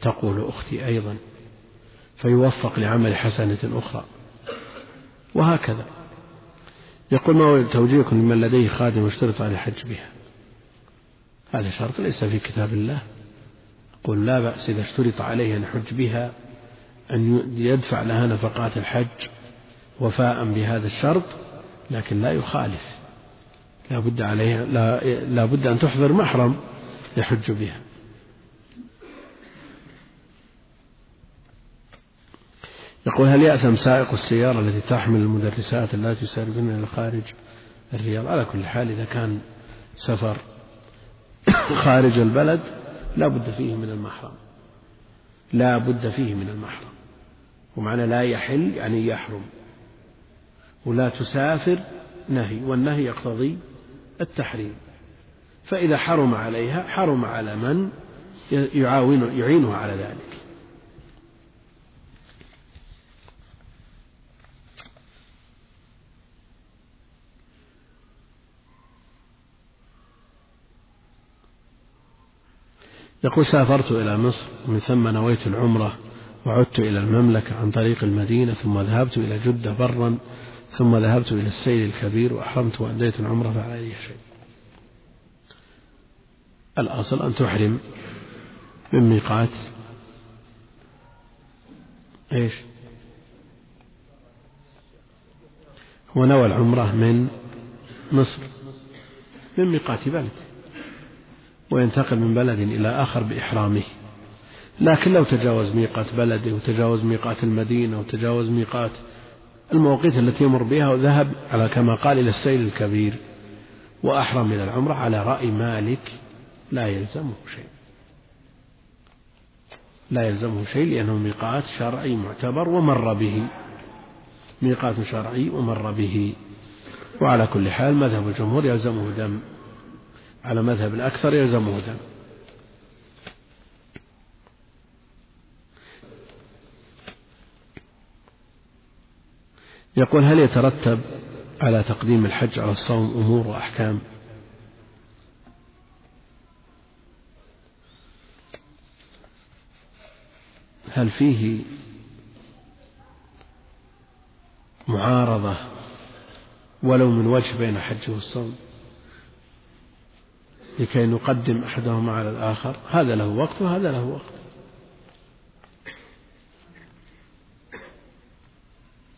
تقول أختي أيضا فيوفق لعمل حسنة أخرى. وهكذا. يقول ما هو توجيهكم لمن لديه خادم واشترط على الحج بها. هذا شرط ليس في كتاب الله. قل لا بأس إذا اشترط عليه أن يحج بها أن يدفع لها نفقات الحج وفاء بهذا الشرط لكن لا يخالف. لا بد عليها لا, لا بد أن تحضر محرم يحج بها. يقول هل يأثم سائق السيارة التي تحمل المدرسات اللاتي يسافرن إلى خارج الرياض؟ على كل حال إذا كان سفر خارج البلد لا بد فيه من المحرم. لا بد فيه من المحرم. ومعنى لا يحل يعني يحرم. ولا تسافر نهي والنهي يقتضي التحريم. فإذا حرم عليها حرم على من يعاون يعينها على ذلك. يقول سافرت إلى مصر ومن ثم نويت العمرة وعدت إلى المملكة عن طريق المدينة ثم ذهبت إلى جدة برا ثم ذهبت إلى السيل الكبير وأحرمت وأديت العمرة فعلي شيء. الأصل أن تحرم من ميقات إيش؟ هو نوى العمرة من مصر من ميقات بلد. وينتقل من بلد إلى آخر بإحرامه. لكن لو تجاوز ميقات بلده وتجاوز ميقات المدينة وتجاوز ميقات المواقيت التي يمر بها وذهب على كما قال إلى السيل الكبير وأحرم إلى العمرة على رأي مالك. لا يلزمه شيء. لا يلزمه شيء لأنه ميقات شرعي معتبر ومر به. ميقات شرعي ومر به. وعلى كل حال مذهب الجمهور يلزمه دم. على مذهب الأكثر يلزمه دم يقول هل يترتب على تقديم الحج على الصوم أمور وأحكام؟ هل فيه معارضة ولو من وجه بين الحج والصوم؟ لكي نقدم أحدهما على الآخر. هذا له وقت وهذا له وقت.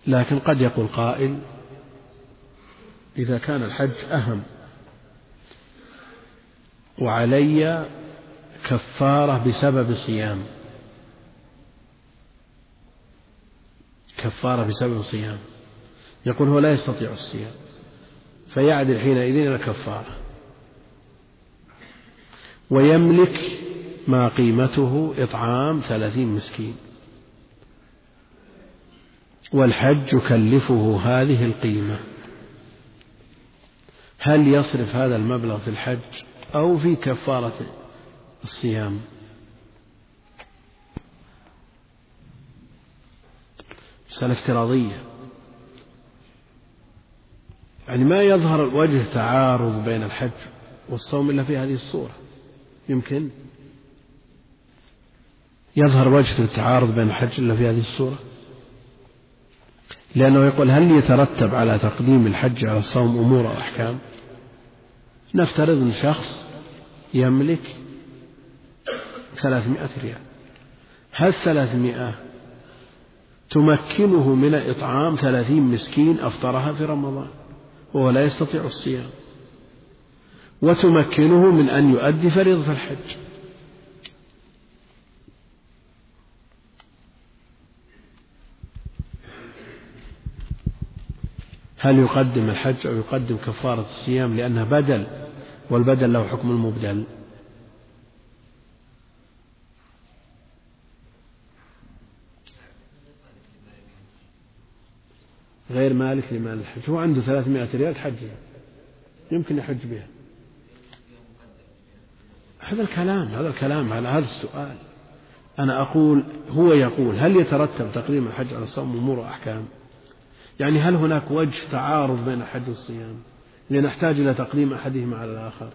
لكن قد يقول قائل إذا كان الحج أهم وعلي كفارة بسبب صيام. كفارة بسبب صيام. يقول هو لا يستطيع الصيام فيعدل حينئذ إلى كفارة. ويملك ما قيمته إطعام ثلاثين مسكين. والحج يكلفه هذه القيمة. هل يصرف هذا المبلغ في الحج أو في كفارة الصيام؟ مسألة افتراضية. يعني ما يظهر وجه تعارض بين الحج والصوم إلا في هذه الصورة. يمكن؟ يظهر وجه التعارض بين الحج إلا في هذه الصورة؟ لأنه يقول هل يترتب على تقديم الحج على الصوم أمور أو أحكام؟ نفترض أن شخص يملك ثلاثمائة ريال. هل ثلاثمائة تمكنه من إطعام ثلاثين مسكين أفطرها في رمضان وهو لا يستطيع الصيام؟ وتمكنه من أن يؤدي فريضة الحج. هل يقدم الحج أو يقدم كفارة الصيام لأنها بدل والبدل له حكم المبدل؟ غير مالك لمال الحج. هو عنده ثلاثمائة ريال حج يمكن يحج بها. هذا الكلام هذا الكلام على هذا السؤال. أنا أقول هو يقول هل يترتب تقديم الحج على الصوم أمور وأحكام يعني هل هناك وجه تعارض بين الحج والصيام لنحتاج إلى تقديم أحدهما على الآخر؟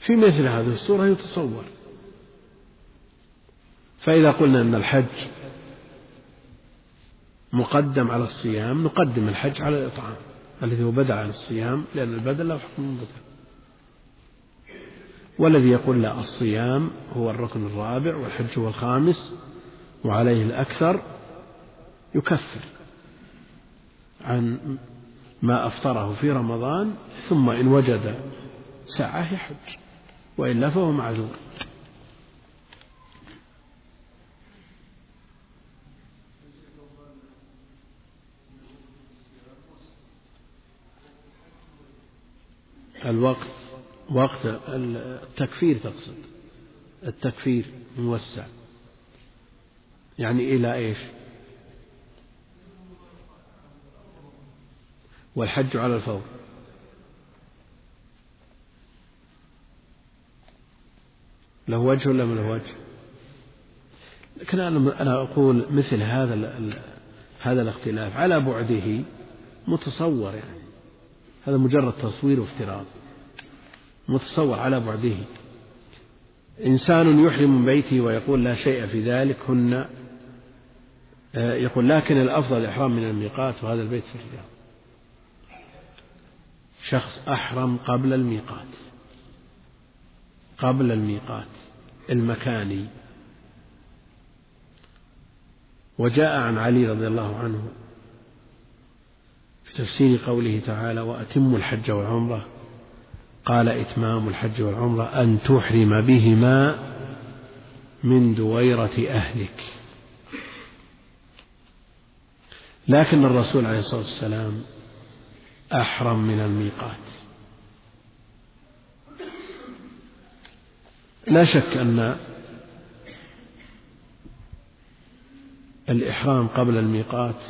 في مثل هذه الصورة يتصور. فإذا قلنا أن الحج مقدم على الصيام نقدم الحج على الإطعام. الذي هو بدل عن الصيام لأن البدل له حكم البدل والذي يقول لا الصيام هو الركن الرابع والحج هو الخامس وعليه الأكثر يكفر عن ما أفطره في رمضان ثم إن وجد سعة يحج وإلا فهو معذور. الوقت وقت التكفير تقصد. التكفير موسع. يعني إلى إيش؟ والحج على الفور. له وجه ولا ما له وجه؟ لكن أنا أقول مثل هذا هذا الاختلاف على بعده متصور يعني. هذا مجرد تصوير وافتراض. متصور على بعده. إنسان يحرم من بيته ويقول لا شيء في ذلك هن آه، يقول لكن الأفضل الإحرام من الميقات وهذا البيت في الرياض شخص أحرم قبل الميقات. قبل الميقات المكاني. وجاء عن علي رضي الله عنه في تفسير قوله تعالى وأتموا الحج والعمرة قال إتمام الحج والعمرة أن تحرم بهما من دويرة أهلك. لكن الرسول عليه الصلاة والسلام أحرم من الميقات. لا شك أن الإحرام قبل الميقات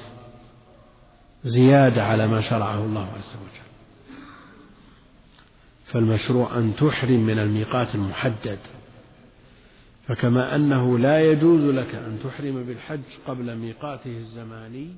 زيادة على ما شرعه الله عز وجل. فالمشروع أن تحرم من الميقات المحدد. فكما أنه لا يجوز لك أن تحرم بالحج قبل ميقاته الزماني